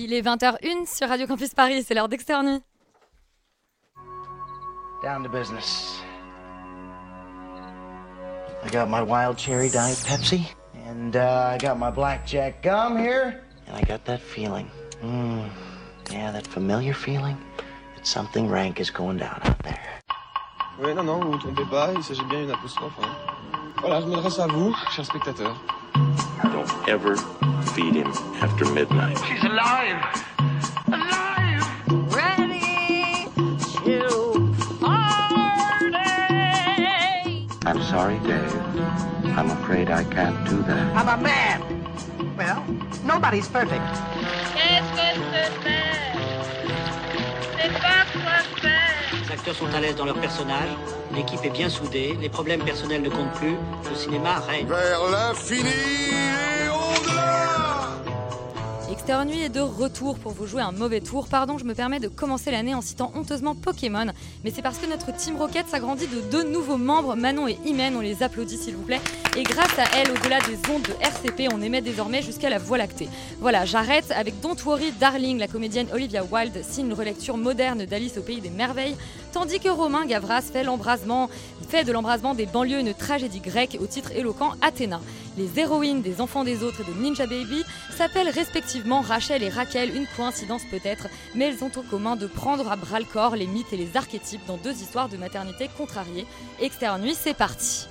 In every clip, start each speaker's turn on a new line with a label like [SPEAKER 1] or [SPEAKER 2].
[SPEAKER 1] Il est 20h01 sur Radio Campus Paris, c'est l'heure d'externe.
[SPEAKER 2] Down to business. I got my wild cherry diet Pepsi, and uh, I got my blackjack gum here, and I got that feeling. Mm, yeah, that familiar feeling that something rank is going down out there.
[SPEAKER 3] Oui, non, non, vous vous trompez pas, il s'agit bien d'une apostrophe. Hein. Voilà, je m'adresse à vous, chers spectateurs.
[SPEAKER 4] Don't ever feed him after midnight.
[SPEAKER 2] She's alive! Alive!
[SPEAKER 5] Ready to party.
[SPEAKER 2] I'm sorry, Dave. I'm afraid I can't do that.
[SPEAKER 6] I'm a man. Well, nobody's perfect.
[SPEAKER 5] Qu'est-ce que c'est faire C'est pas quoi faire.
[SPEAKER 7] Les acteurs sont à l'aise dans leur personnage, l'équipe est bien soudée, les problèmes personnels ne comptent plus, le cinéma règne.
[SPEAKER 3] Vers l'infini
[SPEAKER 1] Nuit est de retour pour vous jouer un mauvais tour. Pardon, je me permets de commencer l'année en citant honteusement Pokémon, mais c'est parce que notre Team Rocket s'agrandit de deux nouveaux membres, Manon et Imen, on les applaudit s'il vous plaît. Et grâce à elles, au-delà des ondes de RCP, on émet désormais jusqu'à la Voie lactée. Voilà, j'arrête avec Don't Worry Darling, la comédienne Olivia Wilde signe une relecture moderne d'Alice au pays des merveilles, tandis que Romain Gavras fait l'embrasement, fait de l'embrasement des banlieues une tragédie grecque au titre éloquent Athéna. Les héroïnes des Enfants des Autres et de Ninja Baby s'appellent respectivement Rachel et Raquel, une coïncidence peut-être, mais elles ont en commun de prendre à bras le corps les mythes et les archétypes dans deux histoires de maternité contrariées. Externe Nuit, c'est parti.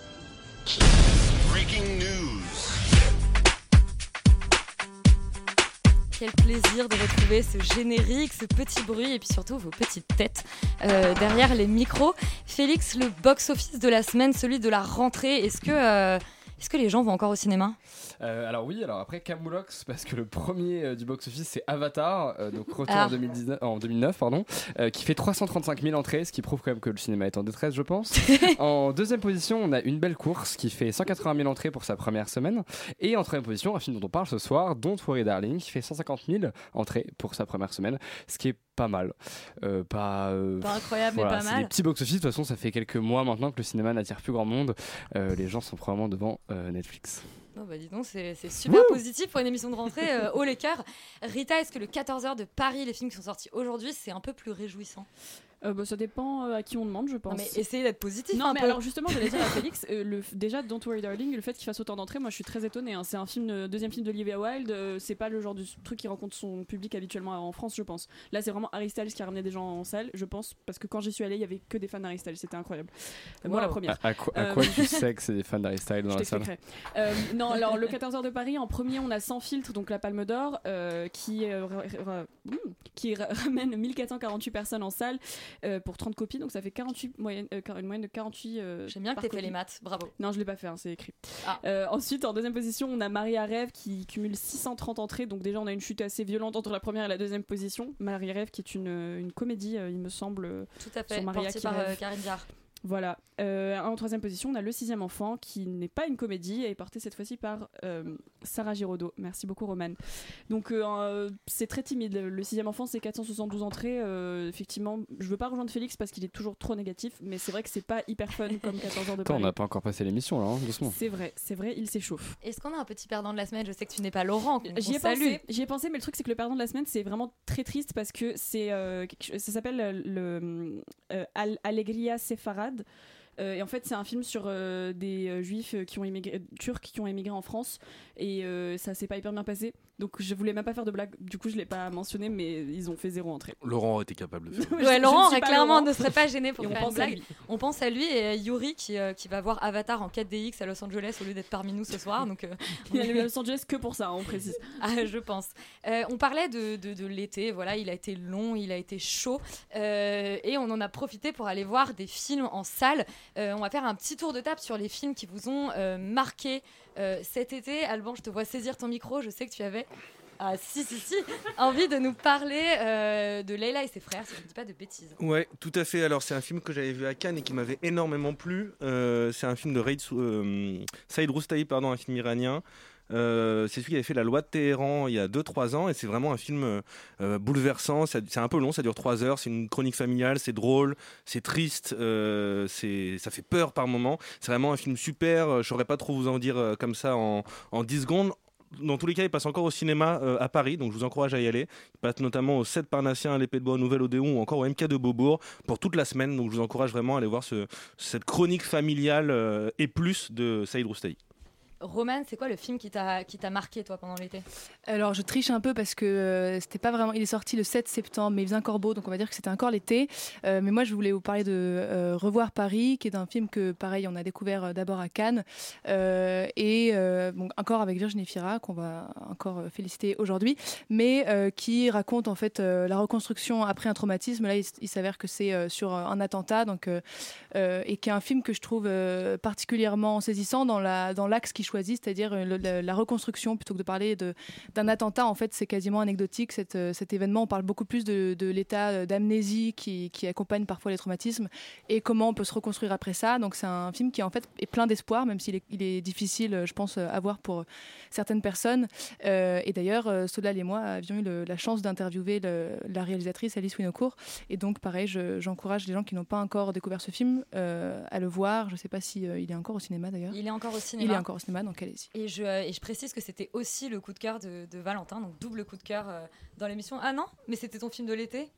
[SPEAKER 1] Quel plaisir de retrouver ce générique, ce petit bruit et puis surtout vos petites têtes euh, derrière les micros. Félix, le box-office de la semaine, celui de la rentrée, est-ce que, euh, est-ce que les gens vont encore au cinéma?
[SPEAKER 8] Euh, alors oui, alors après Camoulox, parce que le premier euh, du box-office c'est Avatar, euh, donc retour
[SPEAKER 1] Ah.
[SPEAKER 8] en, 2019, en 2009, pardon, euh, qui fait 335 000 entrées, ce qui prouve quand même que le cinéma est en détresse, je pense. en deuxième position, on a Une belle course, qui fait 180 000 entrées pour sa première semaine. Et en troisième position, un film dont on parle ce soir, Don't Worry Darling, qui fait 150 000 entrées pour sa première semaine, ce qui est pas mal. Euh, pas, euh,
[SPEAKER 1] Pas incroyable,
[SPEAKER 8] voilà,
[SPEAKER 1] mais pas
[SPEAKER 8] c'est
[SPEAKER 1] mal.
[SPEAKER 8] des petits box-office. De toute façon, ça fait quelques mois maintenant que le cinéma n'attire plus grand monde. Euh, les gens sont probablement devant euh, Netflix.
[SPEAKER 1] Oh bah dis donc, c'est super positif pour une émission de rentrée euh, haut les cœurs. Rita, est-ce que le 14h de Paris, les films qui sont sortis aujourd'hui, c'est un peu plus réjouissant?
[SPEAKER 9] Euh, bah, ça dépend euh, à qui on demande, je pense.
[SPEAKER 1] Non, mais essayez d'être positif
[SPEAKER 9] Non,
[SPEAKER 1] un
[SPEAKER 9] mais
[SPEAKER 1] peu.
[SPEAKER 9] alors justement, j'allais dire à Félix, euh, le, déjà Don't Worry Darling, le fait qu'il fasse autant d'entrées, moi je suis très étonnée. hein. C'est un film, euh, deuxième film d'Olivia Wilde, euh, c'est pas le genre de truc qui rencontre son public habituellement en France, je pense. Là, c'est vraiment Harry Styles qui a ramené des gens en salle, je pense, parce que quand j'y suis allée, il y avait que des fans d'Harry Styles, c'était incroyable. Euh, Moi, la
[SPEAKER 1] Wow.
[SPEAKER 9] première.
[SPEAKER 8] À, à quoi, à quoi tu sais que c'est des fans d'Harry Styles dans
[SPEAKER 9] Je
[SPEAKER 8] la salle.
[SPEAKER 9] Euh, non, alors le 14h de Paris, en premier, on a Sans filtre, donc la Palme d'Or, euh, qui, euh, hmm, qui ra- ramène 1448 personnes en salle euh, pour 30 copies, donc ça fait 48 moyenne, euh, une moyenne de 48. euh,
[SPEAKER 1] J'aime bien que t'aies fait les maths, bravo.
[SPEAKER 9] Non, je l'ai pas fait, hein, c'est écrit.
[SPEAKER 1] Ah.
[SPEAKER 9] Euh, ensuite, en deuxième position, on a Maria Rêve qui cumule 630 entrées. Donc déjà, on a une chute assez violente entre la première et la deuxième position. Maria Rêve qui est une, une comédie, il me semble.
[SPEAKER 1] Tout à fait,
[SPEAKER 9] Sur Maria qui
[SPEAKER 1] par Karine Viard.
[SPEAKER 9] Voilà. Euh, en troisième position, on a Le sixième enfant qui n'est pas une comédie et est porté cette fois-ci par euh, Sarah Giraudot. Merci beaucoup, Romane. Donc euh, c'est très timide. Le sixième enfant, c'est 472 entrées. Euh, effectivement, je veux pas rejoindre Félix parce qu'il est toujours trop négatif, mais c'est vrai que c'est pas hyper fun comme 14 heures de
[SPEAKER 8] Attends, on n'a pas encore passé l'émission là, hein, doucement.
[SPEAKER 9] C'est vrai, c'est vrai, il s'échauffe.
[SPEAKER 1] Est-ce qu'on a un petit perdant de la semaine? Je sais que tu n'es pas Laurent,
[SPEAKER 9] J'y ai pensé, j'y ai pensé, mais le truc c'est que le perdant de la semaine c'est vraiment très triste parce que c'est, euh, ça s'appelle le euh, Al- Euh, et en fait, c'est un film sur euh, des euh, juifs qui ont immigré, turcs qui ont émigré en France et ça s'est pas hyper bien passé. Donc je voulais même pas faire de blague, du coup je l'ai pas mentionné, mais ils ont fait zéro entrée.
[SPEAKER 10] Laurent était capable de faire.
[SPEAKER 9] Je- je
[SPEAKER 1] Ouais,
[SPEAKER 9] ne
[SPEAKER 1] Laurent clairement
[SPEAKER 9] Laurent.
[SPEAKER 1] ne serait pas gêné pour
[SPEAKER 9] Et on
[SPEAKER 1] faire une
[SPEAKER 9] pense à
[SPEAKER 1] blague.
[SPEAKER 9] lui.
[SPEAKER 1] On pense à lui et à Yuri qui, euh, qui va voir Avatar en 4DX à Los Angeles au lieu d'être parmi nous ce soir. Donc, euh, on
[SPEAKER 9] Il est à Los Angeles que pour ça, on précise.
[SPEAKER 1] Ah, je pense. Euh, on parlait de, de- de l'été, voilà, il a été long, il a été chaud, euh, et on en a profité pour aller voir des films en salle. Euh, on va faire un petit tour de table sur les films qui vous ont euh, marqué euh, cet été. Alban, je te vois saisir ton micro, je sais que tu avais. Ah si si si envie de nous parler euh, de Leila et ses frères si je ne dis pas de bêtises.
[SPEAKER 10] Ouais, tout à fait. Alors, c'est un film que j'avais vu à Cannes et qui m'avait énormément plu. Euh, c'est un film de euh, Saïd Roustaï, pardon, un film iranien. Euh, c'est celui qui avait fait La Loi de Téhéran il y a 2-3 ans et c'est vraiment un film euh, euh, bouleversant. C'est un peu long, ça dure 3 heures. C'est une chronique familiale, c'est drôle, c'est triste, ça fait peur par moments. C'est vraiment un film super. Je saurais pas trop vous en dire comme ça en, en 10 secondes. dans tous les cas, il passe encore au cinéma à Paris, donc je vous encourage à y aller. Il passe notamment au 7 Parnassien, à l'Épée de Bois, au Nouvel Odéon ou encore au MK de Beaubourg pour toute la semaine. Donc je vous encourage vraiment à aller voir ce- cette chronique familiale et plus de Saïd Roustaï.
[SPEAKER 1] Roman, c'est quoi le film qui t'a qui t'a marqué toi pendant l'été?
[SPEAKER 11] Alors je triche un peu parce que euh, c'était pas vraiment. Il est sorti le 7 septembre, mais il faisait encore beau, donc on va dire que c'était encore l'été. Euh, mais moi je voulais vous parler de euh, Revoir Paris, qui est un film que pareil on a découvert d'abord à Cannes et encore avec Virginie Fira qu'on va encore féliciter aujourd'hui, mais qui raconte en fait la reconstruction après un traumatisme. Là il, il s'avère que c'est sur un attentat, donc et qui est un film que je trouve particulièrement saisissant dans la dans l'axe qu'il choisit, c'est-à-dire euh, la, la reconstruction plutôt que de parler d'un attentat. En fait, c'est quasiment anecdotique cette, euh, cet événement. On parle beaucoup plus de, de l'état euh, d'amnésie qui, qui accompagne parfois les traumatismes et comment on peut se reconstruire après ça. Donc c'est un film qui en fait est plein d'espoir, même s'il est, il est difficile, je pense, à voir pour certaines personnes. Euh, et d'ailleurs, Solal et moi avions eu le- la chance d'interviewer la réalisatrice Alice Winocourt. Et donc, pareil, je- j'encourage les gens qui n'ont pas encore découvert ce film euh, à le voir. Je ne sais pas si euh, il est encore au cinéma d'ailleurs.
[SPEAKER 1] Il est encore au
[SPEAKER 11] Il
[SPEAKER 1] cinéma.
[SPEAKER 11] est encore au cinéma,
[SPEAKER 1] euh, et je précise que c'était aussi le coup de cœur de, de Valentin, donc double coup de cœur euh, dans l'émission. Ah non, mais c'était ton film de l'été?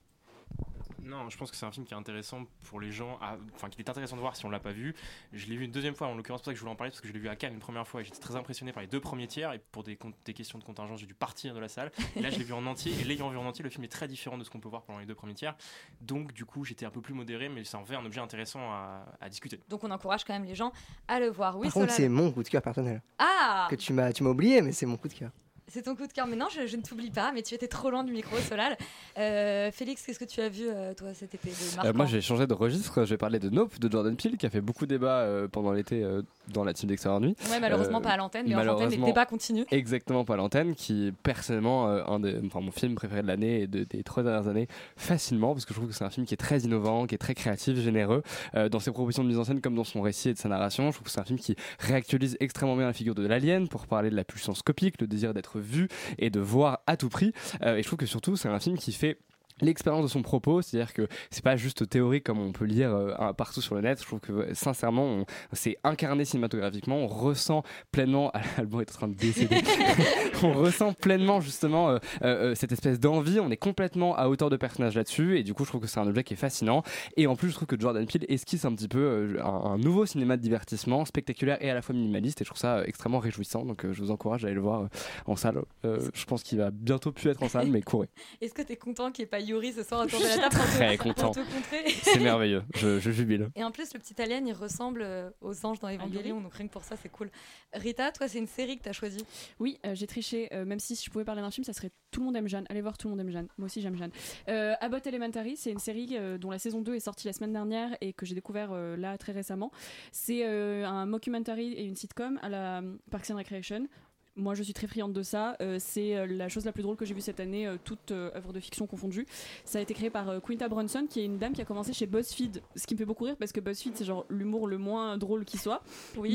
[SPEAKER 12] Non, je pense que c'est un film qui est intéressant pour les gens, à- enfin qu'il est intéressant de voir si on l'a pas vu. Je l'ai vu une deuxième fois, en l'occurrence, c'est pour ça que je voulais en parler, parce que je l'ai vu à Cannes une première fois et j'étais très impressionné par les deux premiers tiers. Et pour des, questions de contingence, j'ai dû partir de la salle. Et là, je l'ai vu en entier. Et l'ayant vu en entier, le film est très différent de ce qu'on peut voir pendant les deux premiers tiers. Donc, du coup, j'étais un peu plus modéré, mais ça en fait un objet intéressant à, à discuter.
[SPEAKER 1] Donc on encourage quand même les gens à le voir. Oui,
[SPEAKER 13] Par contre, c'est mon coup de cœur personnel.
[SPEAKER 1] Ah
[SPEAKER 13] Que tu m'as tu m'as oublié, mais c'est mon coup de cœur.
[SPEAKER 1] C'est ton coup de cœur. Mais non, je, je ne t'oublie pas, mais tu étais trop loin du micro, Solal. Euh, Félix, qu'est-ce que tu as vu, euh, toi, cet été de
[SPEAKER 8] Euh, moi j'ai changé de registre, je vais parler de Nope de Jordan Peele qui a fait beaucoup de débats pendant l'été dans la team d'Extérieur Nuit.
[SPEAKER 1] Ouais, malheureusement pas à l'antenne, mais en antenne, les
[SPEAKER 8] malheureusement,
[SPEAKER 1] débats continuent.
[SPEAKER 8] Exactement pas à l'antenne, qui est personnellement un de, enfin, mon film préféré de l'année et de- des trois dernières années, facilement, parce que je trouve que c'est un film qui est très innovant, qui est très créatif, généreux, dans ses propositions de mise en scène comme dans son récit et de sa narration. Je trouve que c'est un film qui réactualise extrêmement bien la figure de l'alien pour parler de la puissance copique, le désir d'être vu et de voir à tout prix. Euh, et je trouve que surtout c'est un film qui fait l'expérience de son propos, c'est-à-dire que c'est pas juste théorique comme on peut lire euh, partout sur le net. Je trouve que sincèrement, c'est incarné cinématographiquement. On ressent pleinement. Alban est en train de décéder. on ressent pleinement justement euh, euh, euh, cette espèce d'envie. On est complètement à hauteur de personnage là-dessus, et du coup, je trouve que c'est un objet qui est fascinant. Et en plus, je trouve que Jordan Peele esquisse un petit peu un, nouveau cinéma de divertissement spectaculaire et à la fois minimaliste. Et je trouve ça extrêmement réjouissant. Donc, je vous encourage à aller le voir en salle. Je pense qu'il va bientôt plus être en salle, mais courez.
[SPEAKER 1] Est-ce que tu es content qu'il n'y ait pas Yuri ce soir autour de la table pour te-
[SPEAKER 8] Très
[SPEAKER 1] pour
[SPEAKER 8] content.
[SPEAKER 1] te contrer
[SPEAKER 8] C'est merveilleux. Je, je jubile.
[SPEAKER 1] Et en plus, le petit alien, il ressemble euh, aux anges dans Evangelion, donc rien que pour ça, c'est cool. Rita, toi, c'est une série que tu as choisie
[SPEAKER 9] Oui, euh, j'ai triché. euh, même si je pouvais parler d'un film, ça serait Tout le monde aime Jeanne. Allez voir Tout le monde aime Jeanne. Moi aussi, j'aime Jeanne. Euh, Abbott Elementary, c'est une série euh, dont la saison 2 est sortie la semaine dernière et que j'ai découvert euh, là très récemment. C'est euh, un mockumentary et une sitcom à la Parks and Recreation. Moi, je suis très friande de ça. Euh, c'est euh, la chose la plus drôle que j'ai vue cette année, euh, toute euh, œuvre de fiction confondue. Ça a été créé par Quinta Brunson, qui est une dame qui a commencé chez BuzzFeed. Ce qui me fait beaucoup rire parce que BuzzFeed, c'est genre l'humour le moins drôle qui soit.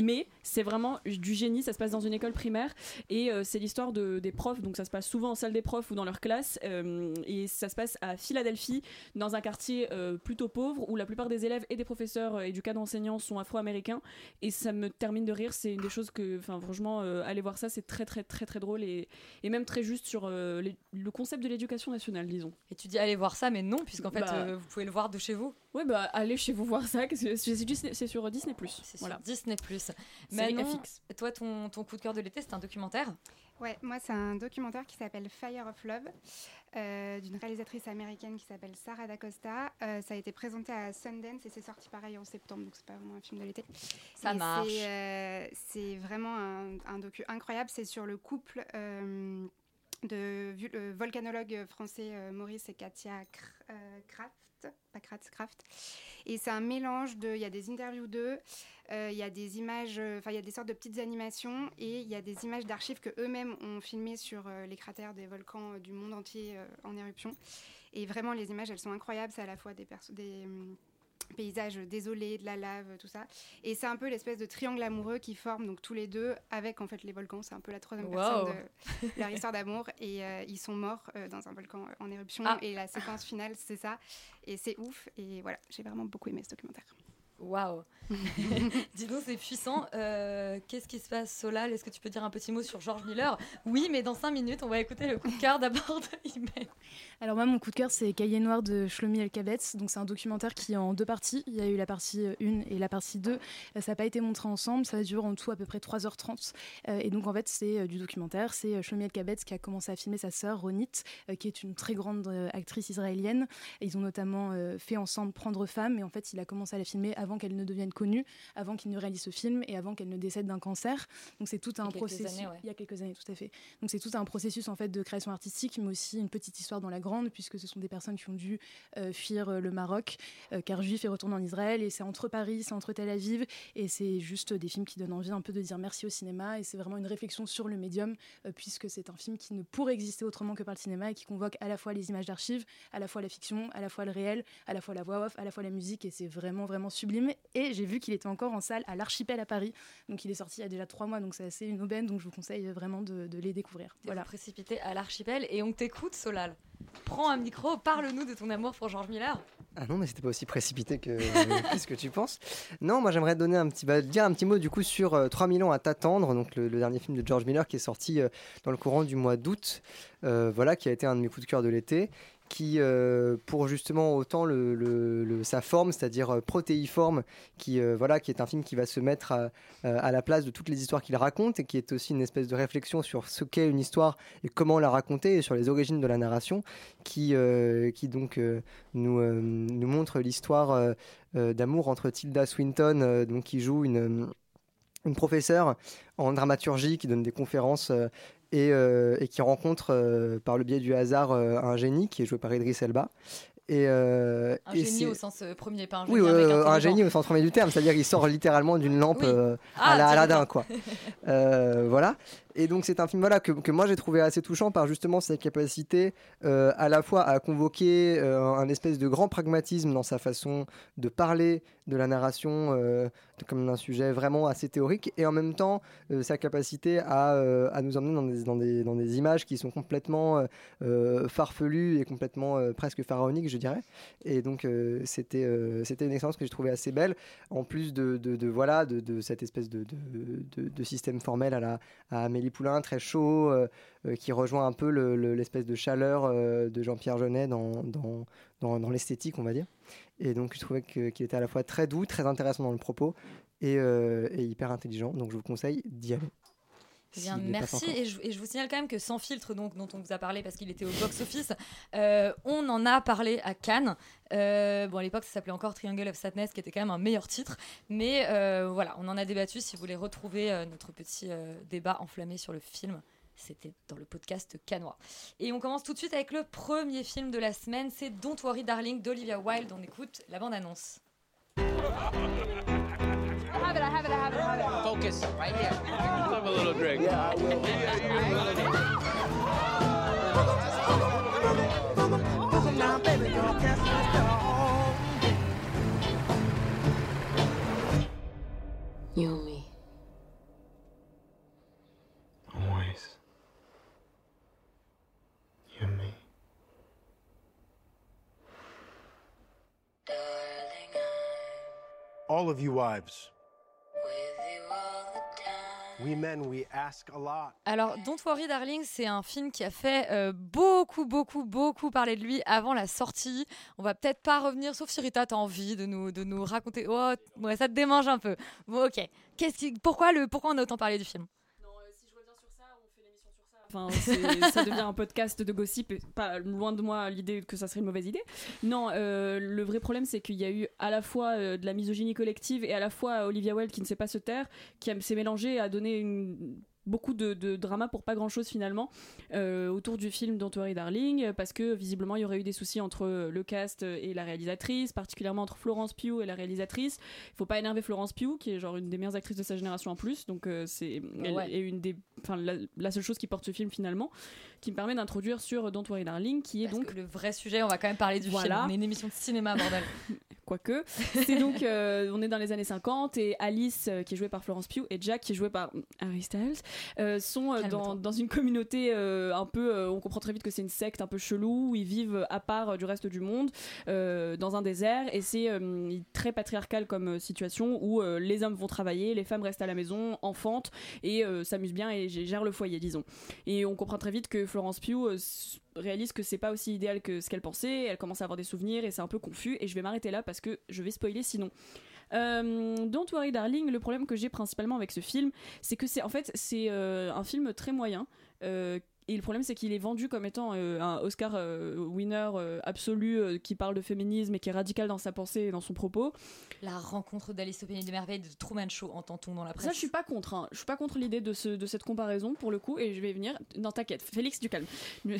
[SPEAKER 9] Mais c'est vraiment du génie. Ça se passe dans une école primaire et c'est l'histoire de, des profs. Donc ça se passe souvent en salle des profs ou dans leur classe. et ça se passe à Philadelphie, dans un quartier plutôt pauvre où la plupart des élèves et des professeurs et du cas d'enseignants sont afro-américains. Et ça me termine de rire. C'est une des choses que, enfin, franchement, allez voir ça. C'est très, très, très, très drôle et, et même très juste sur euh, les- le concept de l'éducation nationale, disons.
[SPEAKER 1] Et tu dis allez voir ça, mais non, puisqu'en fait,
[SPEAKER 9] Bah.
[SPEAKER 1] euh, vous pouvez le voir de chez vous.
[SPEAKER 9] Ouais, bah allez chez vous voir ça. C'est sur Disney+.
[SPEAKER 1] C'est
[SPEAKER 9] Voilà.
[SPEAKER 1] sur Disney+. Manon,
[SPEAKER 9] FX.
[SPEAKER 1] toi, ton, ton coup de cœur de l'été, c'est un documentaire?
[SPEAKER 14] Ouais, moi c'est un documentaire qui s'appelle Fire of Love euh, d'une réalisatrice américaine qui s'appelle Sarah D'Acosta. Euh, ça a été présenté à Sundance et c'est sorti pareil en septembre, donc c'est pas vraiment un film de l'été.
[SPEAKER 1] Ça marche.
[SPEAKER 14] c'est, euh, C'est vraiment un, un docu incroyable. C'est sur le couple euh, de euh, volcanologues français euh, Maurice et Katia Kr- Kraft, pas Kratz. Et c'est un mélange de. Il y a des interviews d'eux, euh, il y a des images, euh, enfin il y a des sortes de petites animations et il y a des images d'archives que eux-mêmes ont filmées sur les cratères des volcans du monde entier en éruption. Et vraiment les images, elles sont incroyables. C'est à la fois des hum, paysages désolés, de la lave, tout ça. Et c'est un peu l'espèce de triangle amoureux qui forme donc tous les deux avec en fait les volcans. C'est un peu la troisième
[SPEAKER 1] Wow.
[SPEAKER 14] personne de leur histoire d'amour. Et euh, ils sont morts euh, dans un volcan euh, en éruption.
[SPEAKER 1] Ah.
[SPEAKER 14] Et la séquence finale, c'est ça. Et c'est ouf. Et voilà, j'ai vraiment beaucoup aimé ce documentaire.
[SPEAKER 1] Waouh Dis donc, c'est puissant. Euh, Qu'est-ce qui se passe, Solal? Est-ce que tu peux dire un petit mot sur George Miller? Oui, mais dans 5 minutes, on va écouter le coup de cœur d'abord de Imen.
[SPEAKER 15] Alors moi, mon coup de cœur, c'est Cahier noir de Shlomi Elkabetz. Donc c'est un documentaire qui est en deux parties. Il y a eu la partie 1 et la partie 2. Euh, Ça n'a pas été montré ensemble. Ça dure en tout à peu près 3h30. Euh, et donc en fait, c'est euh, du documentaire. C'est euh, Shlomi Elkabetz qui a commencé à filmer sa sœur Ronit, euh, qui est une très grande euh, actrice israélienne. Ils ont notamment euh, fait ensemble Prendre femme. Et en fait, il a commencé à la filmer avant qu'elle ne devienne connue, avant qu'il ne réalise ce film et avant qu'elle ne décède d'un cancer. Donc c'est tout un
[SPEAKER 1] Il
[SPEAKER 15] processus.
[SPEAKER 1] années, ouais.
[SPEAKER 15] Il y a quelques années, tout à fait. Donc c'est tout un processus en fait de création artistique, mais aussi une petite histoire dans la grande, puisque ce sont des personnes qui ont dû euh, fuir euh, le Maroc, euh, car juif et retourner en Israël. Et c'est entre Paris, c'est entre Tel Aviv, et c'est juste des films qui donnent envie un peu de dire merci au cinéma. Et c'est vraiment une réflexion sur le médium, euh, puisque c'est un film qui ne pourrait exister autrement que par le cinéma et qui convoque à la fois les images d'archives, à la fois la fiction, à la fois le réel, à la fois la voix off, à la fois la musique. Et c'est vraiment vraiment sublime. Et j'ai vu qu'il était encore en salle à l'Archipel à Paris. Donc il est sorti il y a déjà trois mois, donc c'est assez une aubaine. Donc je vous conseille vraiment de, de les découvrir.
[SPEAKER 1] Voilà. Précipité à l'archipel et on t'écoute, Solal. Prends un micro, parle-nous de ton amour pour George Miller.
[SPEAKER 13] Ah non, mais c'était pas aussi précipité que ce que tu penses. Non, moi j'aimerais donner un petit, bah, dire un petit mot du coup sur euh, 3000 ans à t'attendre, donc le, le dernier film de George Miller qui est sorti euh, dans le courant du mois d'août, euh, voilà, qui a été un de mes coups de cœur de l'été, qui euh, pour justement autant le, sa forme, c'est-à-dire euh, protéiforme, qui euh, voilà, qui est un film qui va se mettre à, la place de toutes les histoires qu'il raconte et qui est aussi une espèce de réflexion sur ce qu'est une histoire et comment la raconter et sur les origines de la narration, qui qui donc nous nous montre l'histoire d'amour entre Tilda Swinton, donc qui joue une une professeure en dramaturgie qui donne des conférences et, euh, et qui rencontre euh, par le biais du hasard euh, un génie qui est joué par Idris Elba. Et, euh,
[SPEAKER 1] Un
[SPEAKER 13] et
[SPEAKER 1] génie au sens premier, pas un génie
[SPEAKER 13] oui, un génie au sens premier du terme, c'est-à-dire qu'il sort littéralement d'une lampe
[SPEAKER 1] Oui.
[SPEAKER 13] euh,
[SPEAKER 1] Ah,
[SPEAKER 13] à la
[SPEAKER 1] tiens,
[SPEAKER 13] Aladdin,
[SPEAKER 1] d'accord.
[SPEAKER 13] quoi. Voilà. Et donc c'est un film voilà que, moi j'ai trouvé assez touchant par justement sa capacité euh, à la fois à convoquer euh, un espèce de grand pragmatisme dans sa façon de parler de la narration euh, comme d'un sujet vraiment assez théorique et en même temps sa capacité à, à nous emmener dans des, dans, des, dans des images qui sont complètement farfelues et complètement presque pharaoniques je dirais. Et donc c'était c'était une expérience que j'ai trouvée assez belle en plus de, de, voilà de, cette espèce de, système formel à la à Poulain très chaud euh, euh, qui rejoint un peu le- le- l'espèce de chaleur euh, de Jean-Pierre Jeunet dans, dans, dans, l'esthétique on va dire. Et donc je trouvais qu'il était à la fois très doux très intéressant dans le propos et, et hyper intelligent. Donc je vous conseille d'y aller
[SPEAKER 1] bien, merci. Et je, et je vous signale quand même que Sans filtre, donc, dont on vous a parlé parce qu'il était au box-office, euh, on en a parlé à Cannes. Euh, bon, à l'époque, ça s'appelait encore Triangle of Sadness, qui était quand même un meilleur titre. Mais euh, voilà, on en a débattu. Si vous voulez retrouver euh, notre petit euh, débat enflammé sur le film, c'était dans le podcast Canois. Et on commence tout de suite avec le premier film de la semaine. C'est Don't Worry Darling d'Olivia Wilde. On écoute la bande-annonce.
[SPEAKER 5] have it, I have it, I have it, I have it.
[SPEAKER 16] Focus, right here.
[SPEAKER 5] Have a little drink.
[SPEAKER 16] Yeah, I will.
[SPEAKER 5] Now, baby, don't cast my stone.
[SPEAKER 17] You and me.
[SPEAKER 3] Always. You and me.
[SPEAKER 18] All of you wives.
[SPEAKER 1] Alors, Don't Worry Darling, c'est un film qui a fait euh, beaucoup, beaucoup, beaucoup parler de lui avant la sortie. On va peut-être pas revenir, sauf si Rita, t'as envie de nous, de nous raconter. Oh, ouais, ça te démange un peu. Bon, ok. Qu'est-ce qui, pourquoi, le, pourquoi on a autant parlé du film?
[SPEAKER 9] Ça devient un podcast de gossip, et pas loin de moi l'idée que ça serait une mauvaise idée. Non, euh, le vrai problème c'est qu'il y a eu à la fois euh, de la misogynie collective et à la fois Olivia Wilde qui ne sait pas se taire, qui s'est mélangée a donné une- beaucoup de, de drama pour pas grand chose finalement euh, autour du film Don't Worry Darling parce que visiblement il y aurait eu des soucis entre le cast et la réalisatrice particulièrement entre Florence Pugh et la réalisatrice il faut pas énerver Florence Pugh qui est genre une des meilleures actrices de sa génération en plus donc euh, c'est elle
[SPEAKER 1] Ouais.
[SPEAKER 9] est une des enfin la, la seule chose qui porte ce film finalement qui me permet d'introduire sur Don't Worry Darling qui est
[SPEAKER 1] Parce
[SPEAKER 9] donc
[SPEAKER 1] que le vrai sujet, on va quand même parler du
[SPEAKER 9] Voilà.
[SPEAKER 1] film. On est une émission de cinéma, bordel.
[SPEAKER 9] quoique. C'est donc, euh, on est dans les années 50 et Alice, euh, qui est jouée par Florence Pugh, et Jack, qui est joué par Harry Styles, euh, sont dans, dans une communauté un peu, on comprend très vite que c'est une secte un peu chelou, où ils vivent à part du reste du monde, dans un désert, et c'est très patriarcal comme situation, où les hommes vont travailler, les femmes restent à la maison, enfantent, et s'amusent bien et gèrent le foyer, disons. Et on comprend très vite que Florence Pugh réalise que c'est pas aussi idéal que ce qu'elle pensait, elle commence à avoir des souvenirs et c'est un peu confus, et je vais m'arrêter là parce que je vais spoiler sinon. Euh, Don't Worry Darling, le problème que j'ai principalement avec ce film, c'est que c'est en fait c'est euh, un film très moyen. euh, et le problème, c'est qu'il est vendu comme étant euh, un Oscar euh, winner euh, absolu euh, qui parle de féminisme et qui est radical dans sa pensée et dans son propos.
[SPEAKER 1] La rencontre d'Alice au pays des merveilles de Truman Show, entend-on dans la presse
[SPEAKER 9] Ça, je suis pas contre. hein. Je suis pas contre l'idée de, ce, de cette comparaison pour le coup, et je vais venir. Non, t'inquiète, Félix, du calme. ne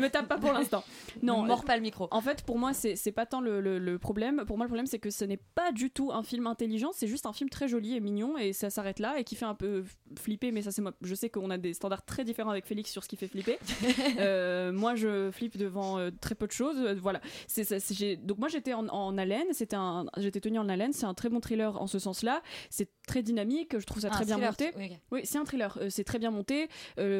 [SPEAKER 9] me tape pas pour l'instant. Non,
[SPEAKER 1] Ne mords pas le micro.
[SPEAKER 9] En fait, pour moi, c'est c'est pas tant le, le- le problème. Pour moi, le problème, c'est que ce n'est pas du tout un film intelligent. C'est juste un film très joli et mignon, et ça s'arrête là, et qui fait un peu flipper. Mais ça, c'est moi. Je sais qu'on a des standards très différents avec Félix sur ce qui fait flipper. Euh, moi, je flippe devant euh, très peu de choses. Euh, voilà. C'est ça, c'est- donc moi, j'étais en, en haleine. C'était un. J'étais tenue en haleine. C'est un très bon thriller en ce sens-là. C'est très dynamique. Je trouve ça
[SPEAKER 1] Ah,
[SPEAKER 9] très bien
[SPEAKER 1] thriller,
[SPEAKER 9] monté.
[SPEAKER 1] oui,
[SPEAKER 9] c'est un thriller. C'est très bien monté.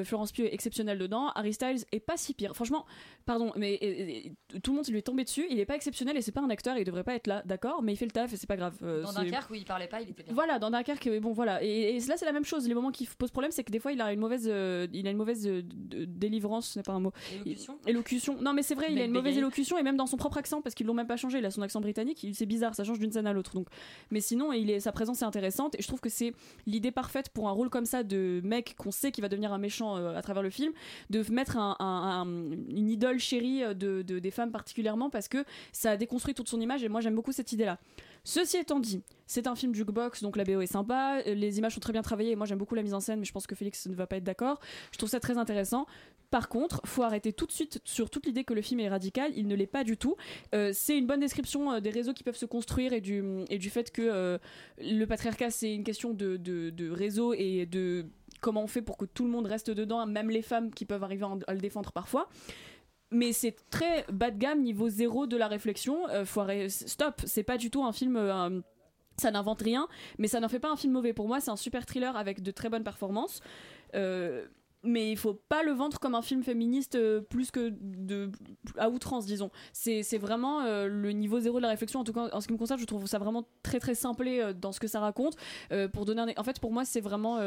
[SPEAKER 9] Florence Pugh est exceptionnelle dedans. Harry Styles est pas si pire. Franchement, pardon, mais tout le monde lui est tombé dessus. Il est pas exceptionnel et c'est pas un acteur. Il devrait pas être là, d'accord. Mais il fait le taf et c'est pas grave.
[SPEAKER 1] Dans Dunkerque, où il parlait pas, il était bien.
[SPEAKER 9] Voilà, dans Dunkerque, bon voilà. Et, et là, c'est la même chose. Les moments qui posent problème, c'est que des fois, il a une mauvaise, il a une mauvaise délivrance, ce n'est pas un mot.
[SPEAKER 1] Élocution
[SPEAKER 9] Élocution. Non, mais c'est vrai, il a une mauvaise élocution et même dans son propre accent parce qu'ils l'ont même pas changé. Il a son accent britannique. C'est bizarre, ça change d'une scène à l'autre. Donc, mais sinon, il est, sa présence est intéressante et je trouve que c'est l'idée parfaite pour un rôle comme ça de mec qu'on sait qu'il va devenir un méchant euh, à travers le film, de mettre un- un- un- une idole chérie euh, de, de- des femmes particulièrement parce que ça déconstruit toute son image et moi j'aime beaucoup cette idée-là. Ceci étant dit, c'est un film jukebox, donc la BO est sympa, euh, les images sont très bien travaillées, et moi j'aime beaucoup la mise en scène, mais je pense que Félix ne va pas être d'accord. Je trouve ça très intéressant. Par contre, faut arrêter tout de suite sur toute l'idée que le film est radical, il ne l'est pas du tout. Euh, c'est une bonne description euh, des réseaux qui peuvent se construire et du, et du fait que euh, le patriarcat c'est une question de, de, réseau et de comment on fait pour que tout le monde reste dedans, même les femmes qui peuvent arriver à le défendre parfois mais c'est très bas de gamme niveau zéro de la réflexion. Euh, stop, c'est pas du tout un film. ça n'invente rien, mais ça n'en fait pas un film mauvais. Pour moi, c'est un super thriller avec de très bonnes performances. Mais il faut pas le vendre comme un film féministe euh, plus que de à outrance disons. C'est c'est vraiment euh, le niveau zéro de la réflexion. En tout cas en ce qui me concerne je trouve ça vraiment très très simplé euh, dans ce que ça raconte. Euh, pour donner un... en fait pour moi c'est vraiment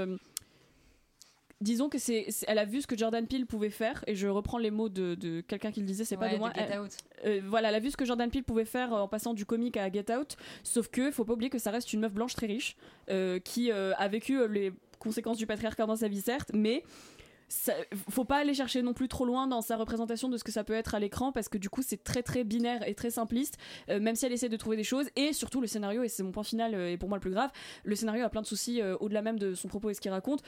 [SPEAKER 9] disons que c'est elle a vu ce que Jordan Peele pouvait faire et je reprends les mots de, de quelqu'un qui le disait c'est pas de moi
[SPEAKER 1] de Get
[SPEAKER 9] Elle-
[SPEAKER 1] Out.
[SPEAKER 9] euh, voilà elle a vu ce que Jordan Peele pouvait faire en passant du comique à Get Out sauf que faut pas oublier que ça reste une meuf blanche très riche euh, qui euh, a vécu les conséquences du patriarcat dans sa vie certes mais ça- faut pas aller chercher non plus trop loin dans sa représentation de ce que ça peut être à l'écran parce que du coup c'est très très binaire et très simpliste euh, même si elle essaie de trouver des choses. Et surtout le scénario et c'est mon point final euh, et pour moi le plus grave le scénario a plein de soucis euh, au-delà même de son propos et ce qu'il raconte.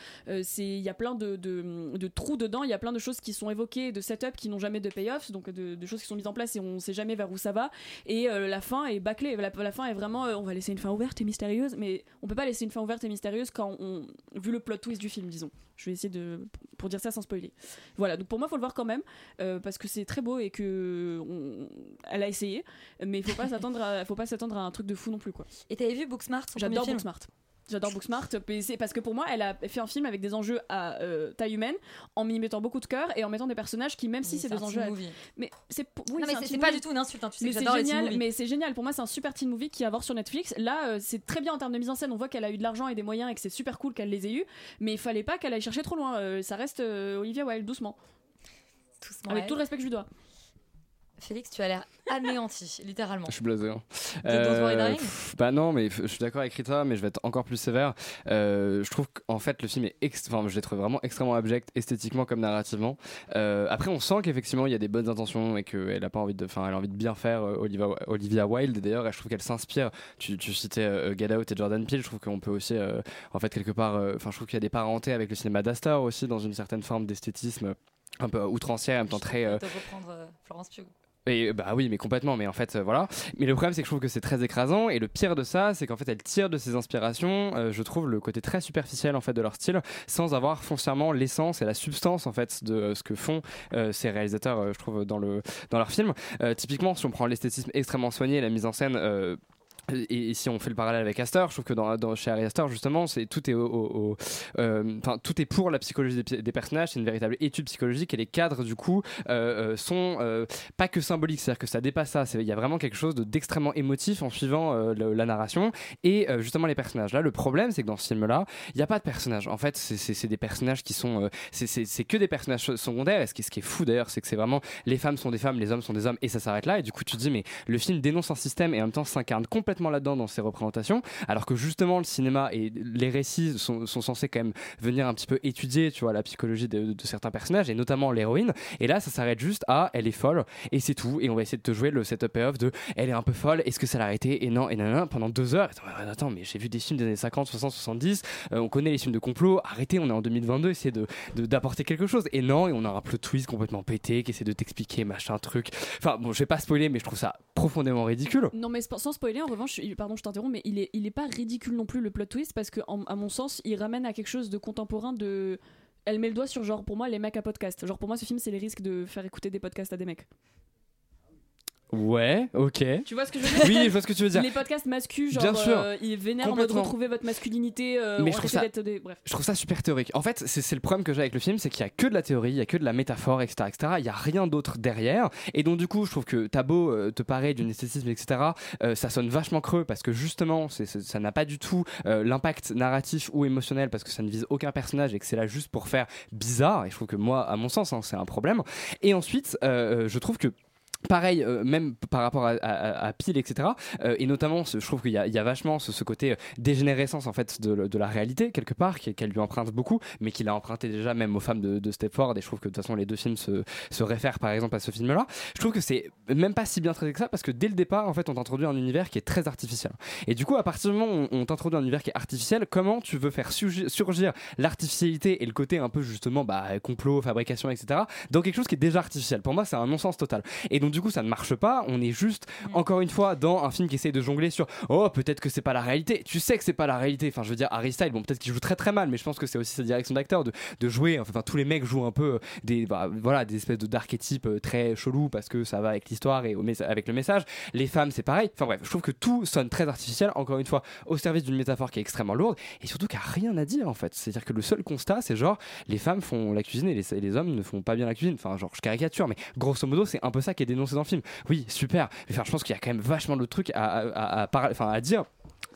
[SPEAKER 9] C'est il y a plein de, de, trous dedans il y a plein de choses qui sont évoquées de setup qui n'ont jamais de payoff donc de, choses qui sont mises en place et on sait jamais vers où ça va. Et la fin est bâclée. La, fin est vraiment on va laisser une fin ouverte et mystérieuse mais on peut pas laisser une fin ouverte et mystérieuse quand on vu le plot twist du film disons je vais essayer de pour dire ça sans spoiler. Voilà donc pour moi faut le voir quand même euh, parce que c'est très beau et que on- elle a essayé mais il faut pas s'attendre faut pas s'attendre à un truc de fou non plus quoi.
[SPEAKER 1] Et t'avais vu Booksmart
[SPEAKER 9] j'adore Booksmart J'adore Booksmart, parce que pour moi, elle a fait un film avec des enjeux à euh, taille humaine, en y mettant beaucoup de cœur et en mettant des personnages qui, même si
[SPEAKER 1] Oui,
[SPEAKER 9] c'est
[SPEAKER 1] c'est
[SPEAKER 9] des enjeux, à- mais c'est oui,
[SPEAKER 1] Non, mais
[SPEAKER 9] un
[SPEAKER 1] c'est- pas du tout une insulte, hein, tu sais
[SPEAKER 9] Mais c'est génial,
[SPEAKER 1] movies.
[SPEAKER 9] mais c'est génial. Pour moi, c'est un super teen movie qui est à voir sur Netflix. Là, euh, c'est très bien en termes de mise en scène. On voit qu'elle a eu de l'argent et des moyens et que c'est super cool qu'elle les ait eu. Mais il fallait pas qu'elle aille chercher trop loin. Euh, ça reste Olivia Wilde, doucement.
[SPEAKER 1] Doucement,
[SPEAKER 9] Avec
[SPEAKER 1] ouais.
[SPEAKER 9] tout le respect que je lui dois.
[SPEAKER 1] Félix, tu as l'air anéanti, littéralement.
[SPEAKER 8] Je suis blasé. hein.
[SPEAKER 1] Darling
[SPEAKER 8] pff, bah non, mais je suis d'accord avec Rita, mais je vais être encore plus sévère. Euh, je trouve qu'en fait le film est, enfin, je l'ai trouvé vraiment extrêmement abject, esthétiquement comme narrativement. Euh, après, on sent qu'effectivement il y a des bonnes intentions et qu'elle a pas envie de, enfin, elle a envie de bien faire. euh, Olivia, Olivia Wilde, d'ailleurs, je trouve qu'elle s'inspire. Tu, tu citais euh, Get Out et Jordan Peele. Je trouve qu'on peut aussi, euh, en fait, quelque part, euh, enfin, je trouve qu'il y a des parentés avec le cinéma d'Astor aussi dans une certaine forme d'esthétisme un peu outrancière, en même temps très. euh,
[SPEAKER 1] reprendre euh, Florence Pugh.
[SPEAKER 8] Et bah oui, mais complètement. Mais en fait, euh, voilà. Mais le problème, c'est que je trouve que c'est très écrasant. Et le pire de ça, c'est qu'en fait, elle tire de ses inspirations. euh, je trouve le côté très superficiel en fait de leur style, sans avoir foncièrement l'essence et la substance en fait de euh, ce que font euh, ces réalisateurs. euh, je trouve dans le dans leurs films. Euh, typiquement, si on prend l'esthétisme extrêmement soigné, la mise en scène. Et, si on fait le parallèle avec Astor, je trouve que dans, chez Harry Astor, justement, c'est tout est au, au- euh, tout est pour la psychologie des, personnages. C'est une véritable étude psychologique et les cadres, du coup, euh, euh, sont euh, pas que symboliques, c'est-à-dire que ça dépasse ça. Il y a vraiment quelque chose de- d'extrêmement émotif en suivant la narration et justement les personnages. Là, le problème, c'est que dans ce film-là, il n'y a pas de personnages. En fait, c'est- des personnages qui sont, c'est que des personnages secondaires. Et ce qui, ce qui est fou d'ailleurs, c'est que c'est vraiment les femmes sont des femmes, les hommes sont des hommes, et ça s'arrête là. Et du coup, tu te dis, mais le film dénonce un système et en même temps s'incarne complètement là-dedans dans ses représentations, alors que justement le cinéma et les récits sont, censés quand même venir un petit peu étudier, tu vois, la psychologie de, de certains personnages et notamment l'héroïne. Et là, ça s'arrête juste à elle est folle et c'est tout. Et on va essayer de te jouer le setup et off de elle est un peu folle. Est-ce que ça l'a arrêté Et non, et non, pendant deux heures. Attends, attends, mais j'ai vu des films des années 50, 60, 70. euh, on connaît les films de complot. Arrêtez, on est en 2022. Essayez de de- d'apporter quelque chose. Et non, et on a un plot twist complètement pété qui essaie de t'expliquer machin truc. Enfin bon, je vais pas spoiler, mais je trouve ça profondément ridicule.
[SPEAKER 9] Non mais sans spoiler, en revanche, il- pardon, je t'interromps, mais il est, il est pas ridicule non plus le plot twist parce que, à mon sens, il ramène à quelque chose de contemporain de. Elle met le doigt sur genre pour moi les mecs à podcast. Genre pour moi ce film c'est les risques de faire écouter des podcasts à des mecs.
[SPEAKER 8] Ouais, ok.
[SPEAKER 9] Tu vois ce que je veux dire
[SPEAKER 8] Oui, je vois ce que tu veux dire.
[SPEAKER 9] Les podcasts masculins, genre
[SPEAKER 8] Bien sûr.
[SPEAKER 9] euh, ils vénèrent
[SPEAKER 8] Complètement.
[SPEAKER 9] retrouver votre masculinité, euh,
[SPEAKER 8] Mais je trouve ça-
[SPEAKER 9] des. Bref.
[SPEAKER 8] Je trouve ça super théorique. En fait, c'est le problème que j'ai avec le film, c'est qu'il y a que de la théorie, il y a que de la métaphore, etc., etc. Il y a rien d'autre derrière. Et donc du coup, je trouve que t'as beau euh, te parer d'une esthétisme, etc. ça sonne vachement creux parce que justement, ça n'a pas du tout l'impact narratif ou émotionnel parce que ça ne vise aucun personnage et que c'est là juste pour faire bizarre. Et je trouve que moi, à mon sens, hein, c'est un problème. Et ensuite, je trouve que Pareil, euh, même par rapport à, à, Peel, etc. euh, et notamment, je trouve qu'il y, a- vachement ce, côté euh, dégénérescence en fait de, la réalité quelque part, qu'elle lui emprunte beaucoup, mais qu'il a emprunté déjà même aux femmes de, de Stepford. Et je trouve que de toute façon les deux films se, se réfèrent par exemple à ce film-là. Je trouve que c'est même pas si bien traité que ça parce que dès le départ, en fait, on t'introduit un univers qui est très artificiel. Et du coup, à partir du moment où on, t'introduit un univers qui est artificiel, comment tu veux faire surgir, l'artificialité et le côté un peu justement bah, complot, fabrication, etc. dans quelque chose qui est déjà artificiel? Pour moi, c'est un non-sens total. Du coup, ça ne marche pas. On est juste encore une fois dans un film qui essaye de jongler sur oh peut-être que c'est pas la réalité. Tu sais que c'est pas la réalité. Enfin, je veux dire Harry Styles, bon peut-être qu'il joue très très mal, mais je pense que c'est aussi sa direction d'acteur de, de jouer. Enfin, tous les mecs jouent un peu euh, des bah, voilà des espèces de d'archétypes euh, très chelous parce que ça va avec l'histoire et au avec le message. Les femmes, c'est pareil. Enfin bref, je trouve que tout sonne très artificiel. Encore une fois, au service d'une métaphore qui est extrêmement lourde et surtout qui a rien à dire en fait. C'est-à-dire que le seul constat, c'est genre les femmes font la cuisine et les, et les hommes ne font pas bien la cuisine. Enfin, genre je caricature, mais grosso modo, c'est un peu ça qui est film. Oui, super. Enfin, je pense qu'il y a quand même vachement de trucs à, à, à dire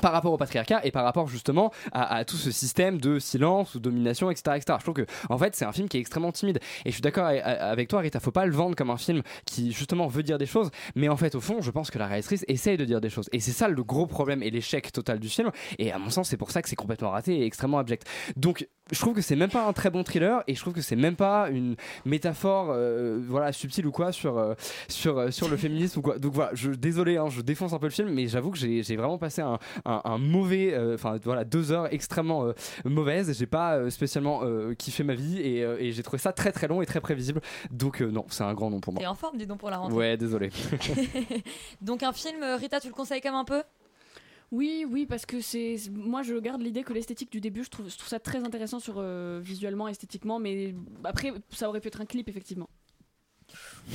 [SPEAKER 8] par rapport au patriarcat et par rapport justement à, à tout ce système de silence ou domination etc, etc. je trouve que en fait c'est un film qui est extrêmement timide. Et je suis d'accord avec- toi Rita faut pas le vendre comme un film qui justement veut dire des choses. Mais en fait au fond je pense que la réalisatrice essaye de dire des choses. Et c'est ça le gros problème et l'échec total du film. Et à mon sens c'est pour ça que c'est complètement raté et extrêmement abject. Donc je trouve que c'est même pas un très bon thriller et je trouve que c'est même pas une métaphore euh, voilà subtile ou quoi sur euh, sur euh, sur le féminisme ou quoi. Donc voilà je désolé hein, je défonce un peu le film mais j'avoue que j'ai j'ai vraiment passé un, un, un mauvais euh, enfin voilà deux heures extrêmement euh, mauvaises j'ai pas euh, spécialement euh, kiffé ma vie et, euh, et j'ai trouvé ça très très long et très prévisible donc euh, non c'est un grand nom pour moi
[SPEAKER 1] T'es en forme, dis donc, pour la rentrée.
[SPEAKER 8] ouais désolé
[SPEAKER 1] Donc un film, Rita, tu le conseilles quand même un peu?
[SPEAKER 9] Oui, oui, parce que c'est. Moi, je garde l'idée que l'esthétique du début, je trouve, je trouve ça très intéressant sur euh, visuellement, esthétiquement, mais après, ça aurait pu être un clip, effectivement.